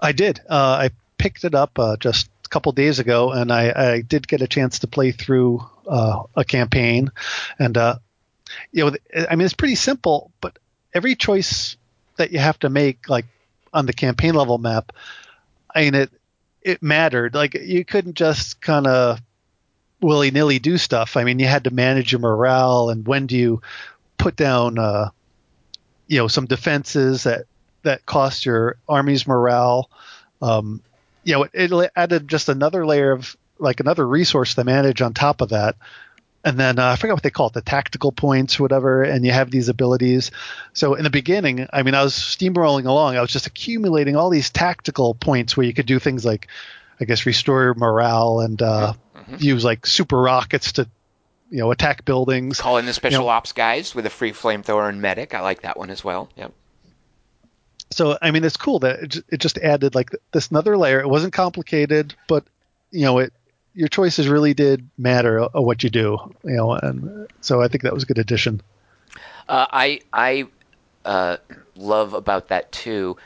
I did. Uh, I picked it up uh, just a couple days ago, and I, I, did get a chance to play through uh, a campaign. And uh, you know, I mean, it's pretty simple, but every choice that you have to make, like on the campaign level map, I mean, it it mattered. Like you couldn't just kind of willy nilly do stuff. I mean, you had to manage your morale, and when do you put down, uh, you know, some defenses that that cost your army's morale. Um, you know, it, it, added just another layer of like another resource to manage on top of that. And then uh, I forget what they call it, the tactical points, whatever. And you have these abilities. So in the beginning, I mean, I was steamrolling along. I was just accumulating all these tactical points where you could do things like, I guess, restore morale and uh, mm-hmm. use like super rockets to you know attack buildings. Call in the special you know, ops guys with a free flamethrower and medic. I like that one as well. Yep. So I mean, it's cool that it, it just added like this another layer. It wasn't complicated, but you know it your choices really did matter of what you do. You know, and so I think that was a good addition. Uh, I I uh, love about that too.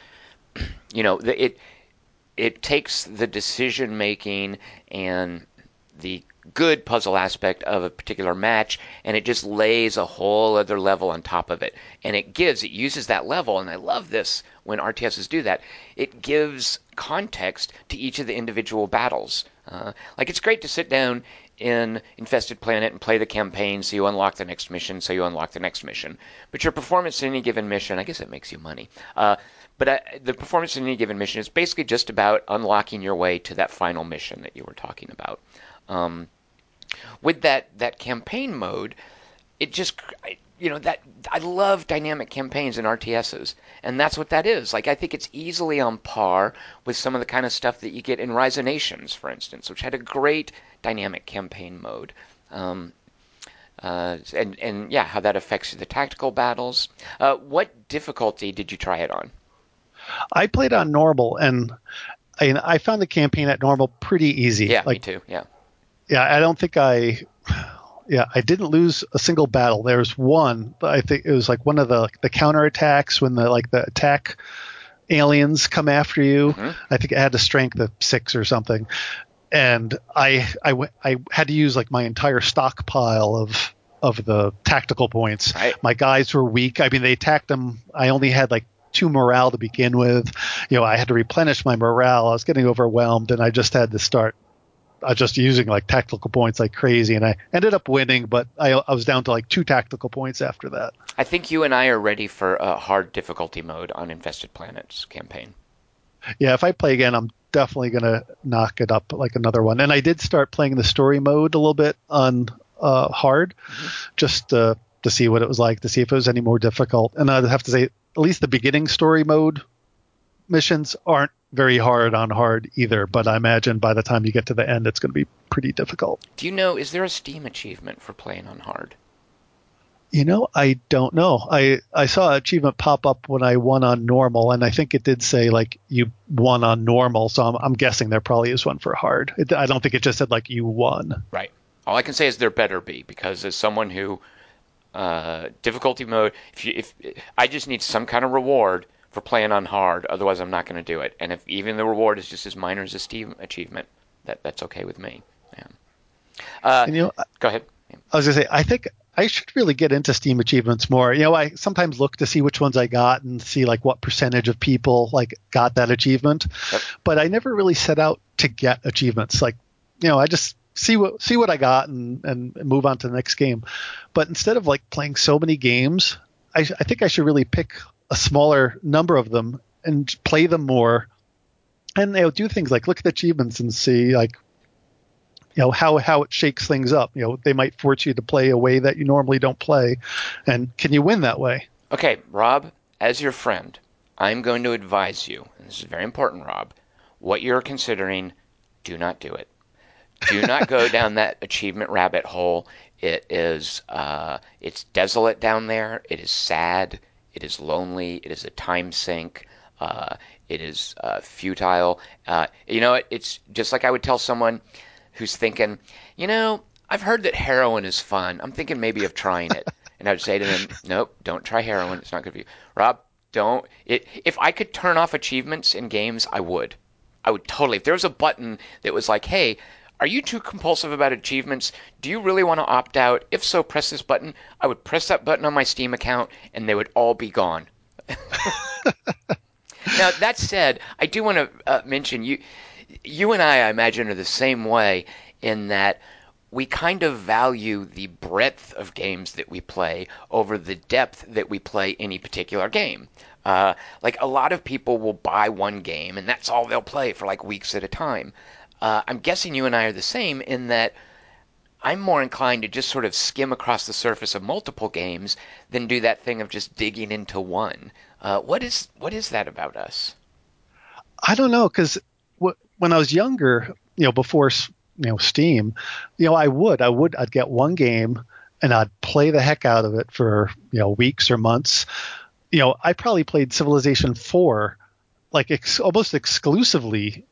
*clears throat* You know, the, it it takes the decision making and the good puzzle aspect of a particular match and it just lays a whole other level on top of it. And it gives it uses that level and i love this when rtss do that. It gives context to each of the individual battles. Uh, like it's great to sit down in infested planet and play the campaign so you unlock the next mission so you unlock the next mission. But your performance in any given mission i guess it makes you money uh, but uh, the performance in any given mission is basically just about unlocking your way to that final mission that you were talking about. Um, with that that campaign mode, it just you know that I love dynamic campaigns in RTSs, and that's what that is. Like I think it's easily on par with some of the kind of stuff that you get in Rise of Nations, for instance, which had a great dynamic campaign mode. Um, uh, and and yeah, how that affects the tactical battles. Uh, what difficulty did you try it on? I played on normal, and I, I found the campaign at normal pretty easy. Yeah, like, me too. Yeah yeah, I don't think I, Yeah, I didn't lose a single battle. There was one, I think it was like one of the the counter attacks when the like the attack aliens come after you. Mm-hmm. I think I had a strength of six or something, and I I I had to use like my entire stockpile of of the tactical points. Right. My guys were weak. I mean, they attacked them. I only had like two morale to begin with. You know, I had to replenish my morale. I was getting overwhelmed, and I just had to start I was just using like tactical points like crazy, and I ended up winning, but I, I was down to like two tactical points after that. I think you and I are ready for a hard difficulty mode on Infested Planets campaign. Yeah, if I play again, I'm definitely gonna knock it up like another one. And I did start playing the story mode a little bit on uh, hard, mm-hmm. just to see what it was like, to see if it was any more difficult. And I'd have to say, at least the beginning story mode missions aren't very hard on hard either, but I imagine by the time you get to the end, it's going to be pretty difficult. Do you know, is there a Steam achievement for playing on hard? You know, I don't know. I, I saw an achievement pop up when I won on normal, and I think it did say like you won on normal. So I'm, I'm guessing there probably is one for hard. It, I don't think it just said like you won. Right. All I can say is there better be because as someone who uh, difficulty mode, if you, if I just need some kind of reward for playing on hard. Otherwise, I'm not going to do it. And if even the reward is just as minor as a Steam achievement, that that's okay with me. Yeah. Uh, you know, go ahead. I was going to say, I think I should really get into Steam achievements more. You know, I sometimes look to see which ones I got and see like what percentage of people like got that achievement. Yep. But I never really set out to get achievements. Like, you know, I just see what see what I got and and move on to the next game. But instead of like playing so many games, I, I think I should really pick a smaller number of them and play them more. And they'll do things like look at the achievements and see like you know how how it shakes things up. You know they might force you to play a way that you normally don't play. And can you win that way? Okay rob as your friend i'm going to advise you and this is very important rob what you're considering do not do it. Do not go *laughs* down that achievement rabbit hole. It is uh, it's desolate down there. It is sad it is lonely. It is a time sink. Uh, it is uh, futile. Uh, you know, it, it's just like I would tell someone who's thinking, you know, I've heard that heroin is fun. I'm thinking maybe of trying it. and I would say to them, *laughs* nope, don't try heroin. It's not good for you. Rob, don't. It, if I could turn off achievements in games, I would. I would totally. If there was a button that was like, hey, are you too compulsive about achievements? Do you really want to opt out? If so, press this button. I would press that button on my Steam account and they would all be gone. *laughs* now, that said, I do want to uh, mention you you and I, I imagine, are the same way in that we kind of value the breadth of games that we play over the depth that we play any particular game. Uh, like a lot of people will buy one game and that's all they'll play for like weeks at a time. Uh, I'm guessing you and I are the same in that I'm more inclined to just sort of skim across the surface of multiple games than do that thing of just digging into one. Uh, what is what is that about us? I don't know because when I was younger, you know, before you know Steam, you know, I would I would I'd get one game and I'd play the heck out of it for you know weeks or months. You know, I probably played Civilization Four like ex- almost exclusively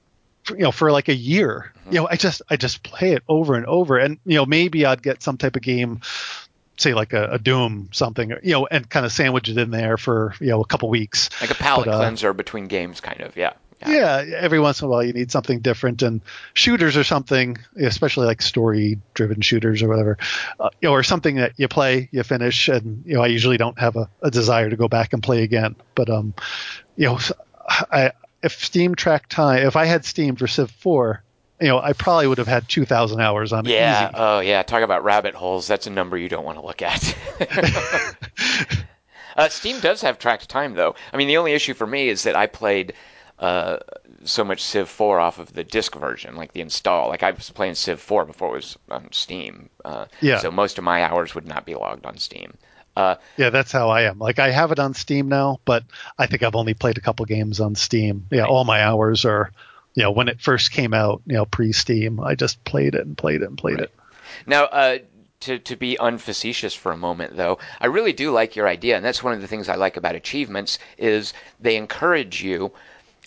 you know for like a year. Mm-hmm. you know i just i just play it over and over. And you know maybe i'd get some type of game say like a, a doom something you know and kind of sandwich it in there for you know a couple weeks. Like a palate but, uh, cleanser between games kind of yeah. yeah. Yeah every once in a while you need something different. And shooters or something especially like story driven shooters or whatever uh, you know, or something that you play you finish and you know i usually don't have a, a desire to go back and play again. But um you know I, if Steam tracked time, if I had Steam for Civ 4, you know, I probably would have had 2,000 hours on it. Yeah. Easy. Oh, yeah. Talk about rabbit holes. That's a number you don't want to look at. *laughs* *laughs* uh, Steam does have tracked time, though. I mean, the only issue for me is that I played uh, so much Civ 4 off of the disc version, like the install. Like I was playing Civ 4 before it was on Steam. Uh, yeah. So most of my hours would not be logged on Steam. Uh, yeah, that's how I am. Like I have it on Steam now, but I think I've only played a couple games on Steam. Yeah, all my hours are, you know, when it first came out, you know, pre-Steam, I just played it and played it and played right. it. Now, uh, to to be unfacetious for a moment, though, I really do like your idea, and that's one of the things I like about achievements is they encourage you.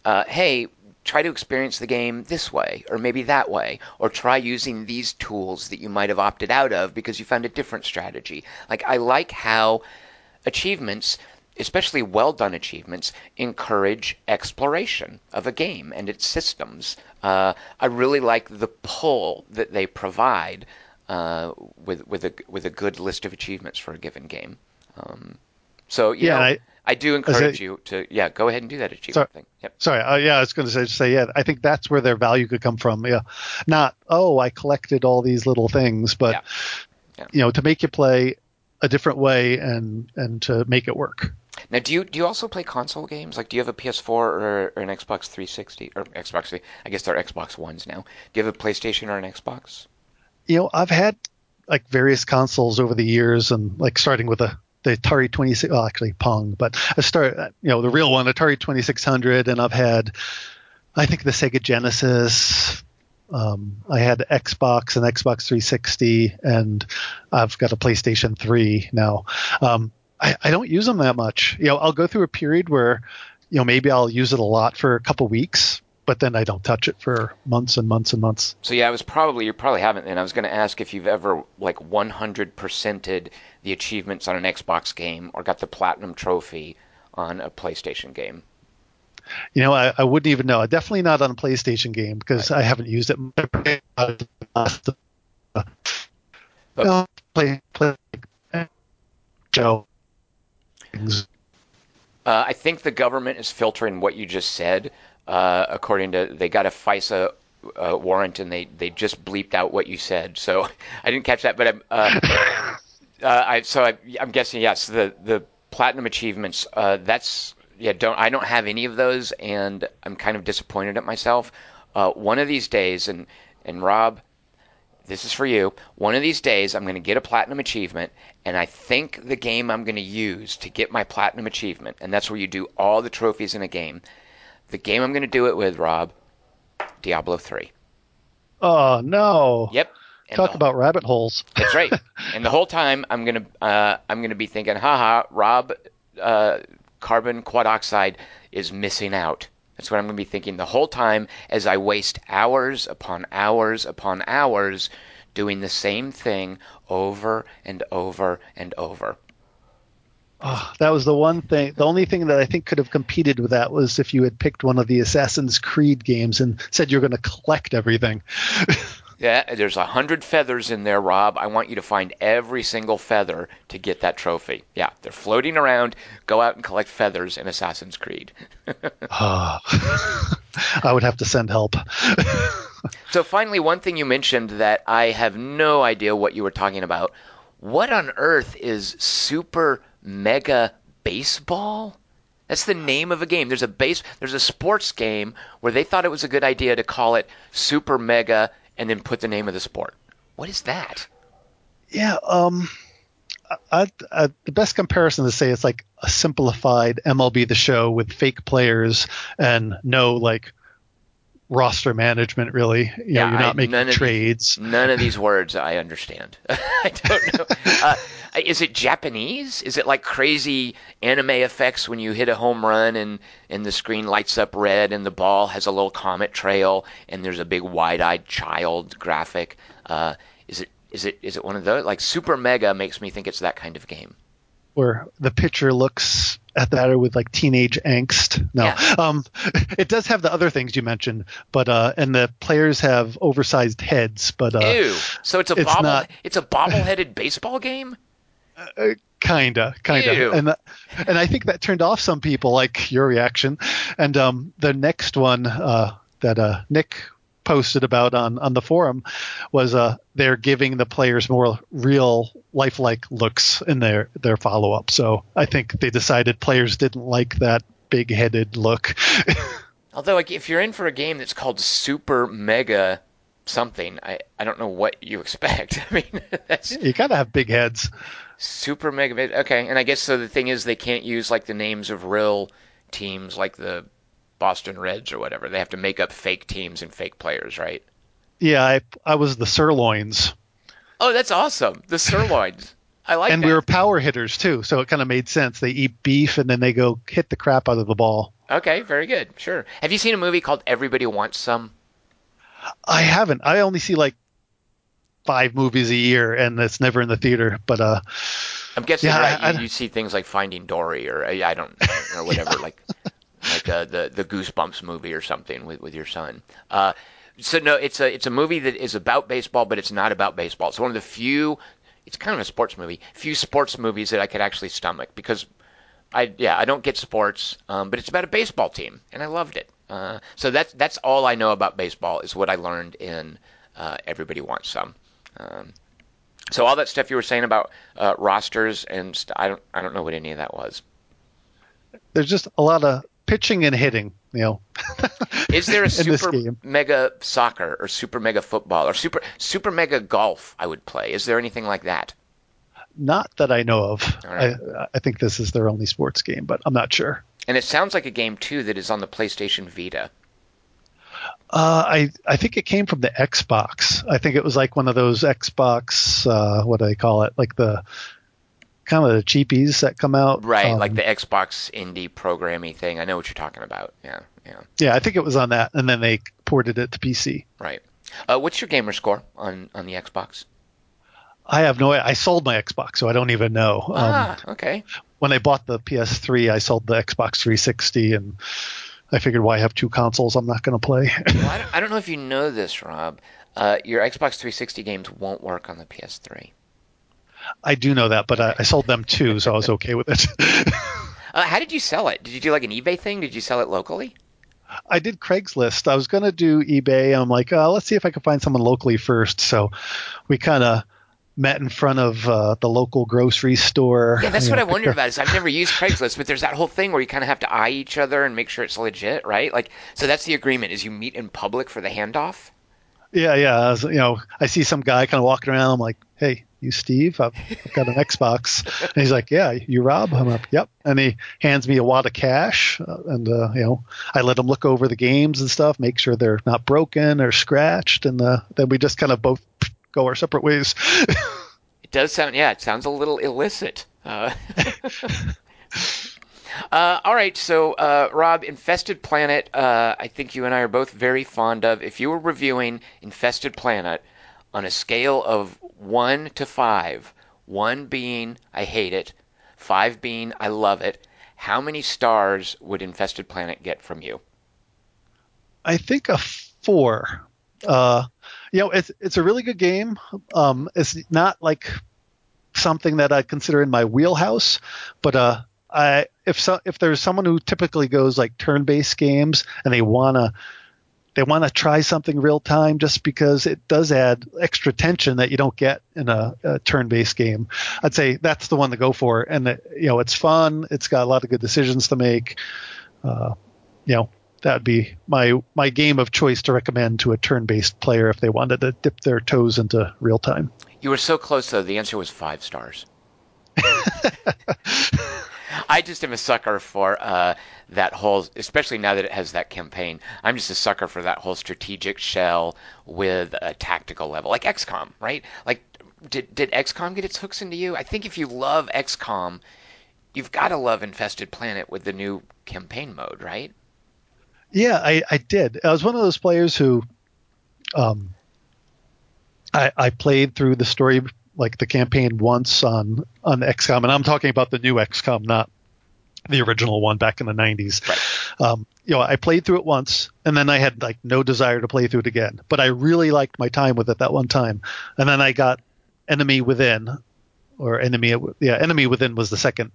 Uh, hey, try to experience the game this way or maybe that way or try using these tools that you might have opted out of because you found a different strategy. Like i like how achievements especially well done achievements encourage exploration of a game and its systems. Uh, i really like the pull that they provide uh, with with a with a good list of achievements for a given game. Um, so yeah, know, I, I, do encourage you to yeah go ahead and do that achievement sorry, thing. Yep. Sorry, uh, yeah, I was going to say, say yeah. I think that's where their value could come from. Yeah, not oh I collected all these little things, but yeah. Yeah. you know to make you play a different way and and to make it work. Now, do you do you also play console games? Like, do you have a PS4 or, or an Xbox 360 or Xbox? I guess they're Xbox Ones now. Do you have a PlayStation or an Xbox? You know, I've had like various consoles over the years, and like starting with a the Atari 26, well, actually Pong, but I start, you know, the real one, Atari 2600, and I've had, I think the Sega Genesis. Um, I had Xbox and Xbox 360, and I've got a PlayStation 3 now. Um, I, I don't use them that much. You know, I'll go through a period where, you know, maybe I'll use it a lot for a couple weeks, but then I don't touch it for months and months and months. So yeah, I was probably you probably haven't. And I was going to ask if you've ever like 100 percented the achievements on an Xbox game or got the platinum trophy on a PlayStation game. You know, I, I wouldn't even know. Definitely not on a PlayStation game because right. I haven't used it. But, play, play, Joe. Uh, I think the government is filtering what you just said. Uh, according to they got a FISA uh, warrant and they, they just bleeped out what you said. So *laughs* I didn't catch that, but I'm, uh, *laughs* uh, I so I, am guessing yes. The the platinum achievements. Uh, that's yeah. Don't I don't have any of those, and I'm kind of disappointed at myself. one of these days, and and Rob, this is for you. One of these days, I'm going to get a platinum achievement, and I think the game I'm going to use to get my platinum achievement, and that's where you do all the trophies in a game. The game I'm going to do it with, Rob, Diablo 3. Oh, no. Yep. And Talk the, about rabbit holes. That's right. *laughs* and the whole time I'm gonna uh, I'm gonna be thinking, haha, Rob, uh, carbon quadroxide is missing out. That's what I'm gonna be thinking the whole time as I waste hours upon hours upon hours doing the same thing over and over and over. Oh, that was the one thing. The only thing that I think could have competed with that was if you had picked one of the Assassin's Creed games and said you're going to collect everything. *laughs* yeah, there's a hundred feathers in there, Rob. I want you to find every single feather to get that trophy. Yeah, they're floating around. Go out and collect feathers in Assassin's Creed. oh, *laughs* *laughs* I would have to send help. so finally, one thing you mentioned that I have no idea what you were talking about. What on earth is super Mega Baseball? That's the name of a game. There's a base there's a sports game where they thought it was a good idea to call it Super Mega and then put the name of the sport. What is that? Yeah, um I, I, the best comparison to say it's like a simplified MLB the Show with fake players and no like roster management really. You yeah, know you're not I, making none trades these, none of these words i understand. *laughs* I don't know. *laughs* Uh, is it japanese? Is it like crazy anime effects when you hit a home run and and the screen lights up red and the ball has a little comet trail and there's a big wide-eyed child graphic? Uh, is it is it is it one of those? Like super mega makes me think it's that kind of game. Where the pitcher looks at batter with like teenage angst. No, yeah. um, it does have the other things you mentioned, but uh, and the players have oversized heads. But uh, ew, so it's a it's bobble, not, it's a bobbleheaded baseball game. *laughs* Uh, kinda, kinda, ew. and and I think that turned off some people, like your reaction. And um, the next one uh, that uh, Nick posted about on on the forum was uh they're giving the players more real lifelike looks in their their follow up. So I think they decided players didn't like that big headed look. *laughs* Although like if you're in for a game that's called Super Mega something, I I don't know what you expect. *laughs* I mean, that's you gotta have big heads. Super Mega. Okay, and I guess so. The thing is, they can't use like the names of real teams, like the Boston Reds or whatever. They have to make up fake teams and fake players, right? Yeah, I I was the Sirloins. Oh, that's awesome. The *laughs* Sirloins. I like that. and that. we were power hitters too, so it kind of made sense. They eat beef and then they go hit the crap out of the ball. Okay, very good. Sure. Have you seen a movie called Everybody Wants Some? I haven't. I only see like five movies a year, and it's never in the theater. But uh, I'm guessing Yeah, right. I- you, you see things like Finding Dory or uh, I don't or *laughs* whatever, like like uh, the the Goosebumps movie or something with with your son. Uh, so no, it's a it's a movie that is about baseball, but it's not about baseball. It's one of the few. It's kind of a sports movie. Few sports movies that I could actually stomach because I yeah I don't get sports, um, but it's about a baseball team, and I loved it. Uh, so that's that's all I know about baseball is what I learned in uh, Everybody Wants Some. Um, so all that stuff you were saying about uh, rosters and st- I don't I don't know what any of that was. there's just a lot of pitching and hitting. You *laughs* know, Is there a super mega soccer or super mega football or super super mega golf I would play? Is there anything like that? not that I know of. Right. I, I think this is their only sports game, but I'm not sure. And it sounds like a game too that is on the PlayStation Vita. Uh, I I think it came from the Xbox. I think it was like one of those Xbox. Uh, what do they call it? Like the kind of the cheapies that come out. Right, Um, like the Xbox indie programming thing. I know what you're talking about. Yeah, yeah, Yeah, I think it was on that, and then they ported it to PC. right. Uh, what's your gamer score on on the Xbox? I have no. I sold my Xbox, so I don't even know. Um, ah, okay. when I bought the PS3, I sold the Xbox 360, and I figured, why have two consoles? I'm not going to play. *laughs* Well, I, don't, I don't know if you know this, Rob. Uh, your Xbox 360 games won't work on the PS3. I do know that, but I, I sold them too, so I was okay with it. *laughs* Uh, how did you sell it? Did you do like an eBay thing? Did you sell it locally? I did Craigslist. I was going to do eBay. I'm like, uh, let's see if I can find someone locally first. So we kind of met in front of uh, the local grocery store. Yeah, that's You what know, I *laughs* wondered about. Is I've never used Craigslist, but there's that whole thing where you kind of have to eye each other and make sure it's legit, right? Like, so that's the agreement: is you meet in public for the handoff. Yeah, yeah. Was, you know, I see some guy kind of walking around. I'm like, hey, you Steve? I've, I've got an Xbox. And he's like, yeah, you Rob? I'm like, yep. And he hands me a wad of cash, uh, and uh, you know, I let him look over the games and stuff, make sure they're not broken or scratched, and uh, then we just kind of both go our separate ways. *laughs* It does sound, yeah, it sounds a little illicit. Uh, *laughs* uh, all right, so uh, Rob, Infested Planet, uh, I think you and I are both very fond of. If you were reviewing Infested Planet on a scale of one to five, one being I hate it, five being I love it, how many stars would Infested Planet get from you? I think a four. Uh, you know, it's it's a really good game. Um, it's not like something that I consider in my wheelhouse, but uh, I if so if there's someone who typically goes like turn-based games and they wanna they want to try something real time just because it does add extra tension that you don't get in a, a turn-based game. I'd say that's the one to go for, and you know it's fun. It's got a lot of good decisions to make. Uh, you know that would be my my game of choice to recommend to a turn-based player if they wanted to dip their toes into real time. You were so close, though. The answer was five stars. *laughs* I just am a sucker for uh, that whole, especially now that it has that campaign. I'm just a sucker for that whole strategic shell with a tactical level, like XCOM, right? Like, did did XCOM get its hooks into you? I think if you love XCOM, you've got to love Infested Planet with the new campaign mode, right? Yeah, I, I did. I was one of those players who, um, I, I played through the story like the campaign once on on XCOM, and I'm talking about the new XCOM, not the original one back in the 90s. Right. Um, you know, I played through it once, and then I had like no desire to play through it again. But I really liked my time with it that one time, and then I got Enemy Within, or Enemy, yeah, Enemy Within was the second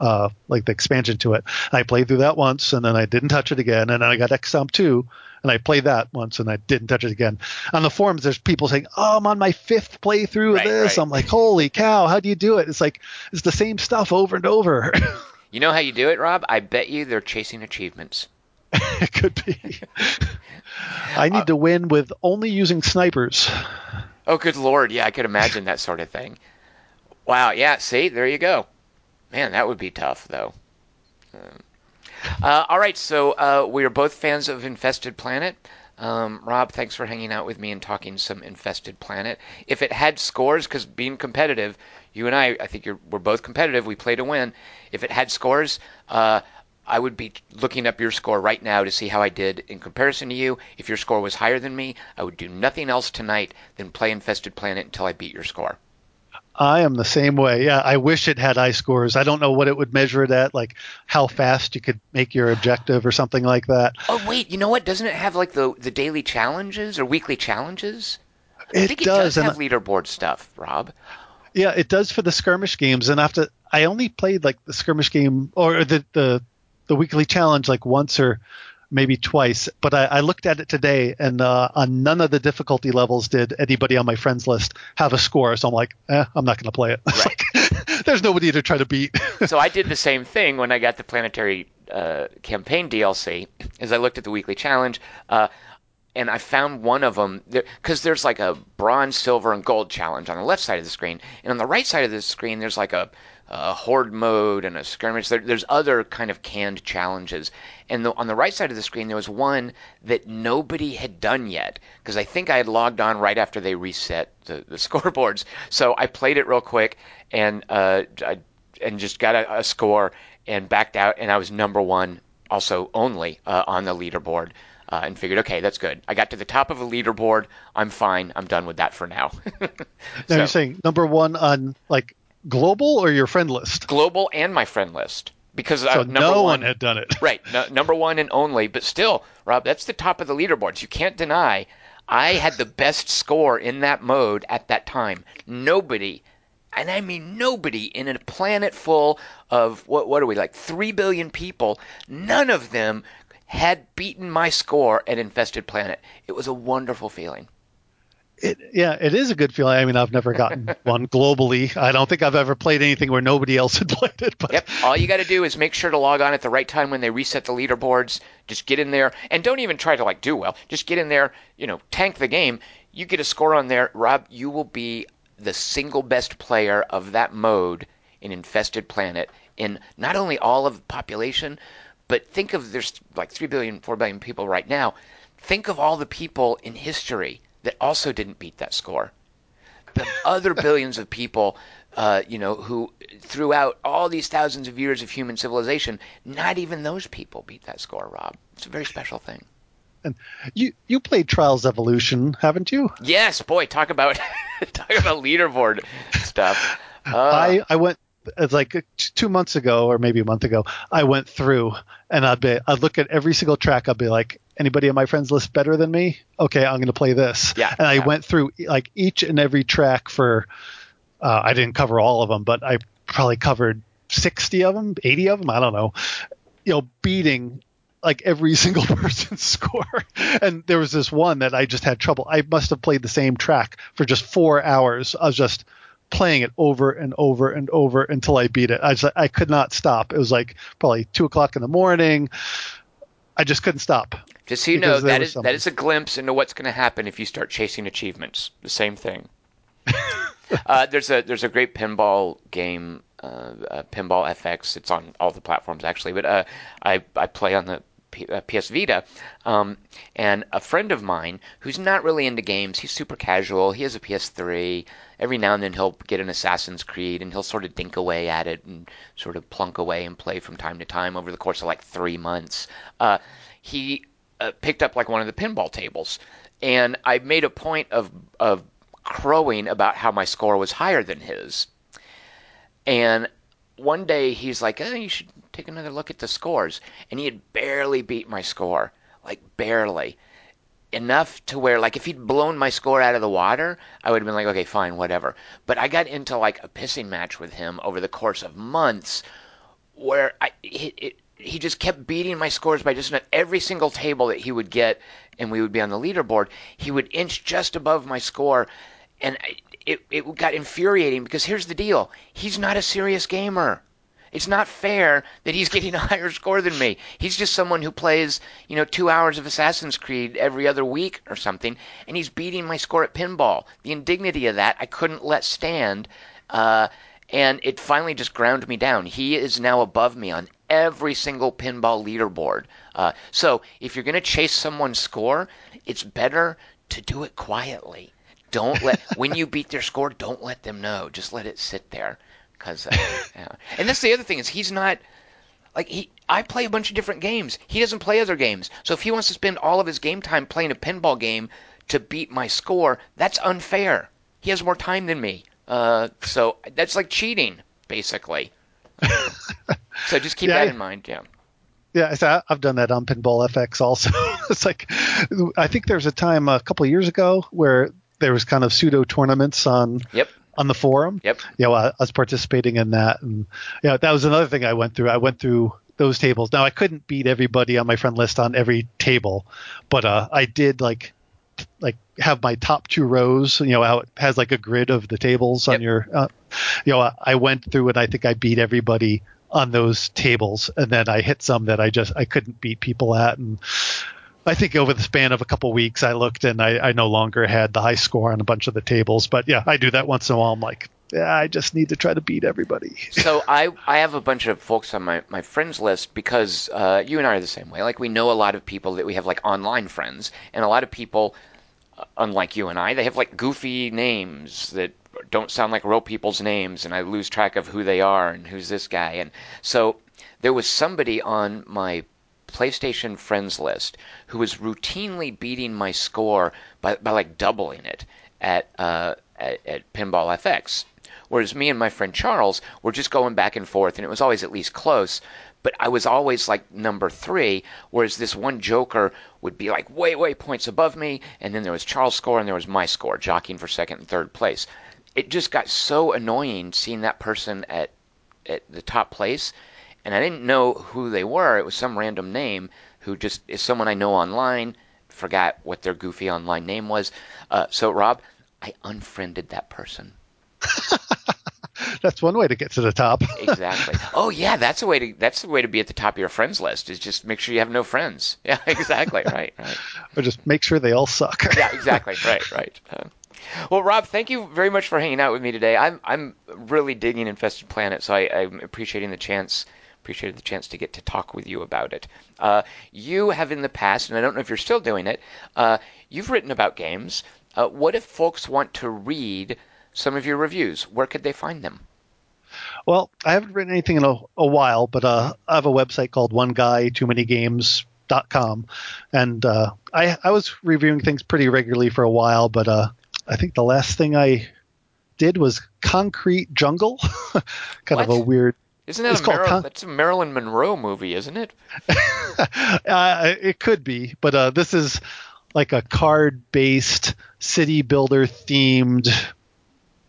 uh, like the expansion to it. I played through that once, and then I didn't touch it again. And then I got XCOM 2, and I played that once, and I didn't touch it again. On the forums, there's people saying, "Oh, I'm on my fifth playthrough Right, of this." right. I'm like, "Holy cow! How do you do it?" It's like it's the same stuff over and over. *laughs* You know how you do it, Rob? I bet you they're chasing achievements. it could be. I need to win with only using snipers. Oh, good lord! Yeah, I could imagine that sort of thing. Wow. Yeah. See, there you go. Man, that would be tough, though. Uh, all right, so uh, we are both fans of Infested Planet. Um, Rob, thanks for hanging out with me and talking some Infested Planet. If it had scores, because being competitive, you and I, I think we're both competitive. We play to win. If it had scores, uh, I would be looking up your score right now to see how I did in comparison to you. If your score was higher than me, I would do nothing else tonight than play Infested Planet until I beat your score. I am the same way. Yeah, I wish it had high scores. I don't know what it would measure it at, like how fast you could make your objective or something like that. Oh wait, you know what? Doesn't it have like the the daily challenges or weekly challenges? I it think it does, does have leaderboard stuff, Rob. Yeah, it does for the skirmish games, and after I only played like the skirmish game or the the the weekly challenge like once or maybe twice. But I, I looked at it today, and uh, on none of the difficulty levels did anybody on my friends list have a score. So I'm like, eh, I'm not going to play it. *laughs* Right. like, *laughs* there's nobody to try to beat. *laughs* so I did the same thing when I got the planetary uh, campaign DLC. As I looked at the weekly challenge. Uh, and I found one of them because there, there's like a bronze, silver, and gold challenge on the left side of the screen, and on the right side of the screen there's like a a horde mode and a skirmish. There, there's other kind of canned challenges. And the, on the right side of the screen, there was one that nobody had done yet because I think I had logged on right after they reset the, the *laughs* scoreboards. So I played it real quick and uh, I, and just got a, a, score and backed out, and I was number one, also only uh, on the leaderboard. Uh, and figured, okay, that's good. I got to the top of a leaderboard. I'm fine. I'm done with that for now. *laughs* now so, you're saying number one on like global or your friend list? Global and my friend list. Because so uh, number no one, one, had done it. right. No, number one and only. But still, Rob, that's the top of the leaderboards. You can't deny I had the best score in that mode at that time. Nobody, and I mean nobody, in a planet full of, what, what are we, like 3 billion people, none of them had beaten my score at Infested Planet. It was a wonderful feeling. It, yeah, it is a good feeling. I mean, I've never gotten *laughs* one globally. I don't think I've ever played anything where nobody else had played it. But yep, all you got to do is make sure to log on at the right time when they reset the leaderboards. Just get in there and don't even try to like do well. Just get in there, you know, tank the game. You get a score on there, Rob. You will be the single best player of that mode in Infested Planet in not only all of the population, but think of there's like 3 billion, 4 billion people right now. Think of all the people in history that also didn't beat that score. The other *laughs* billions of people, uh, you know, who throughout all these thousands of years of human civilization, not even those people beat that score, Rob. It's a very special thing. And you you played Trials Evolution, haven't you? Yes, boy, talk about *laughs* talk about leaderboard stuff. *laughs* Uh, I I went it's like two months ago or maybe a month ago. I went through and I'd be I'd look at every single track. I'd be like, anybody on my friends list better than me? Okay, I'm going to play this. Yeah. And I yeah. went through like each and every track for. Uh, I didn't cover all of them, but I probably covered 60 of them, 80 of them. I don't know. You know, beating like every *laughs* single person's *laughs* score. And there was this one that I just had trouble. I must have played the same track for just four hours. I was just playing it over and over and over until I beat it. I just I could not stop. It was like probably two o'clock in the morning. I just couldn't stop. Just so you know, that is something. that is a glimpse into what's going to happen if you start chasing achievements. The same thing. *laughs* uh, there's a there's a great pinball game, uh, uh, Pinball FX. It's on all the platforms actually, but uh, I I play on the P- uh, PS Vita. Um, and a friend of mine who's not really into games, he's super casual. He has a PS3. Every now and then he'll get an Assassin's Creed and he'll sort of dink away at it and sort of plunk away and play from time to time over the course of like three months. Uh, he uh, picked up like one of the pinball tables, and I made a point of of crowing about how my score was higher than his. And one day he's like, oh, "You should take another look at the scores," and he had barely beat my score, like barely. Enough to where, like, if he'd blown my score out of the water, I would have been like, okay, fine, whatever. But I got into like a pissing match with him over the course of months, where I it he just kept beating my scores by just every single table that he would get, and we would be on the leaderboard. He would inch just above my score, and it it got infuriating because here's the deal: he's not a serious gamer. It's not fair that he's *laughs* getting a higher score than me. He's just someone who plays, you know, two hours of Assassin's Creed every other week or something, and he's beating my score at pinball. The indignity of that I couldn't let stand. Uh, and it finally just ground me down. He is now above me on every single pinball leaderboard. Uh, so if you're going to chase someone's score, it's better to do it quietly. Don't let *laughs* when you beat their score, don't let them know. Just let it sit there, because uh, yeah. and that's the other thing is he's not like he. I play a bunch of different games. He doesn't play other games. So if he wants to spend all of his game time playing a pinball game to beat my score, that's unfair. He has more time than me. Uh, so that's like cheating, basically. *laughs* so just keep yeah, that in mind. Yeah. Yeah, I've done that on Pinball FX also. *laughs* it's like, I think there's a time a couple years ago where there was kind of pseudo tournaments on yep. on the forum. Yep. You know, I, I was participating in that, and yeah, that was another thing I went through. I went through those tables. Now I couldn't beat everybody on my friend list on every table, but uh, I did like like have my top two rows. You know, how it has like a grid of the tables yep. on your. Uh, you know, I went through and I think I beat everybody on those tables, and then I hit some that I just I couldn't beat people at, and I think over the span of a couple weeks, I looked and I, I no longer had the high score on a bunch of the tables. But yeah, I do that once in a while. I'm like, yeah, I just need to try to beat everybody. *laughs* so I I have a bunch of folks on my, my friends list because uh, you and I are the same way. Like we know a lot of people that we have like online friends, and a lot of people, uh, unlike you and I, they have like goofy names that don't sound like real people's names, and I lose track of who they are and who's this guy. And so there was somebody on my PlayStation friends list who was routinely beating my score by, by like doubling it at, uh, at, at Pinball FX. Whereas me and my friend Charles were just going back and forth, and it was always at least close. But I was always like number three, whereas this one joker would be like way, way points above me, and then there was Charles' score and there was my score, jockeying for second and third place. It just got so annoying seeing that person at at the top place and I didn't know who they were. It was some random name who just is someone I know online. Forgot what their goofy online name was. Uh, so Rob, I unfriended that person. *laughs* that's one way to get to the top. *laughs* exactly. Oh yeah, that's a way to that's the way to be at the top of your friends list. Is just make sure you have no friends. *laughs* Yeah, exactly. right. Right. Or just make sure they all suck. yeah, exactly. Right. Right. Uh, well, Rob, thank you very much for hanging out with me today. I'm I'm really digging Infested Planet, so I, I'm appreciating the chance appreciated the chance to get to talk with you about it. Uh, you have in the past, and I don't know if you're still doing it, uh, you've written about games. Uh, what if folks want to read some of your reviews? Where could they find them? Well, I haven't written anything in a, a while, but uh, I have a website called One Guy Too Many Games dot com and uh, I, I was reviewing things pretty regularly for a while but uh, i think the last thing i did was concrete jungle *laughs* kind what? of a weird isn't that a Mar- that's a Marilyn Monroe movie, isn't it? *laughs* uh, it could be, but uh, this is like a card-based city builder themed.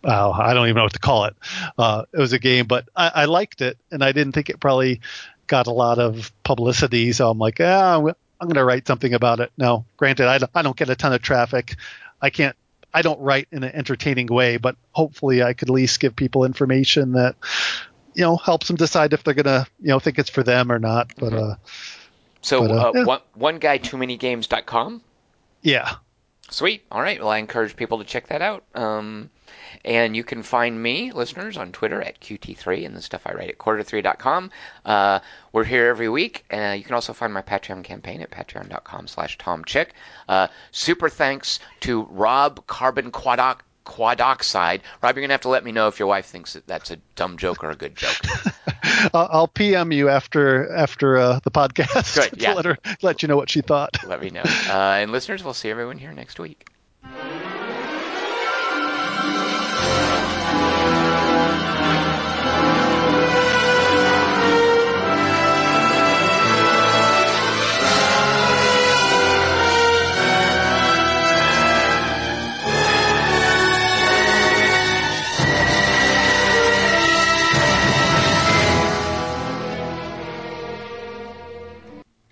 Oh, I don't even know what to call it. Uh, it was a game, but I, I, liked it, and I didn't think it probably got a lot of publicity. So I'm like, ah, I'm going to write something about it. Now, granted, I don't, I don't get a ton of traffic. I can't I don't write in an entertaining way, but hopefully I could at least give people information that you know helps them decide if they're gonna you know think it's for them or not. But mm-hmm. uh, so but, uh, uh, yeah. one one guy too many games.com. Yeah. Sweet. All right. Well, I encourage people to check that out. Um, and you can find me, listeners, on Twitter at QT3 and the stuff I write at quarter3.com. Uh, we're here every week. Uh, you can also find my Patreon campaign at patreon.com slash tomchick. Uh, super thanks to Rob Carbon Quadoc quadoxide. Rob, you're gonna have to let me know if your wife thinks that that's a dumb joke or a good joke. *laughs* I'll PM you after after uh, the podcast Good, *laughs* yeah. let her let you know what she thought. Let me know. Uh, and listeners, we'll see everyone here next week.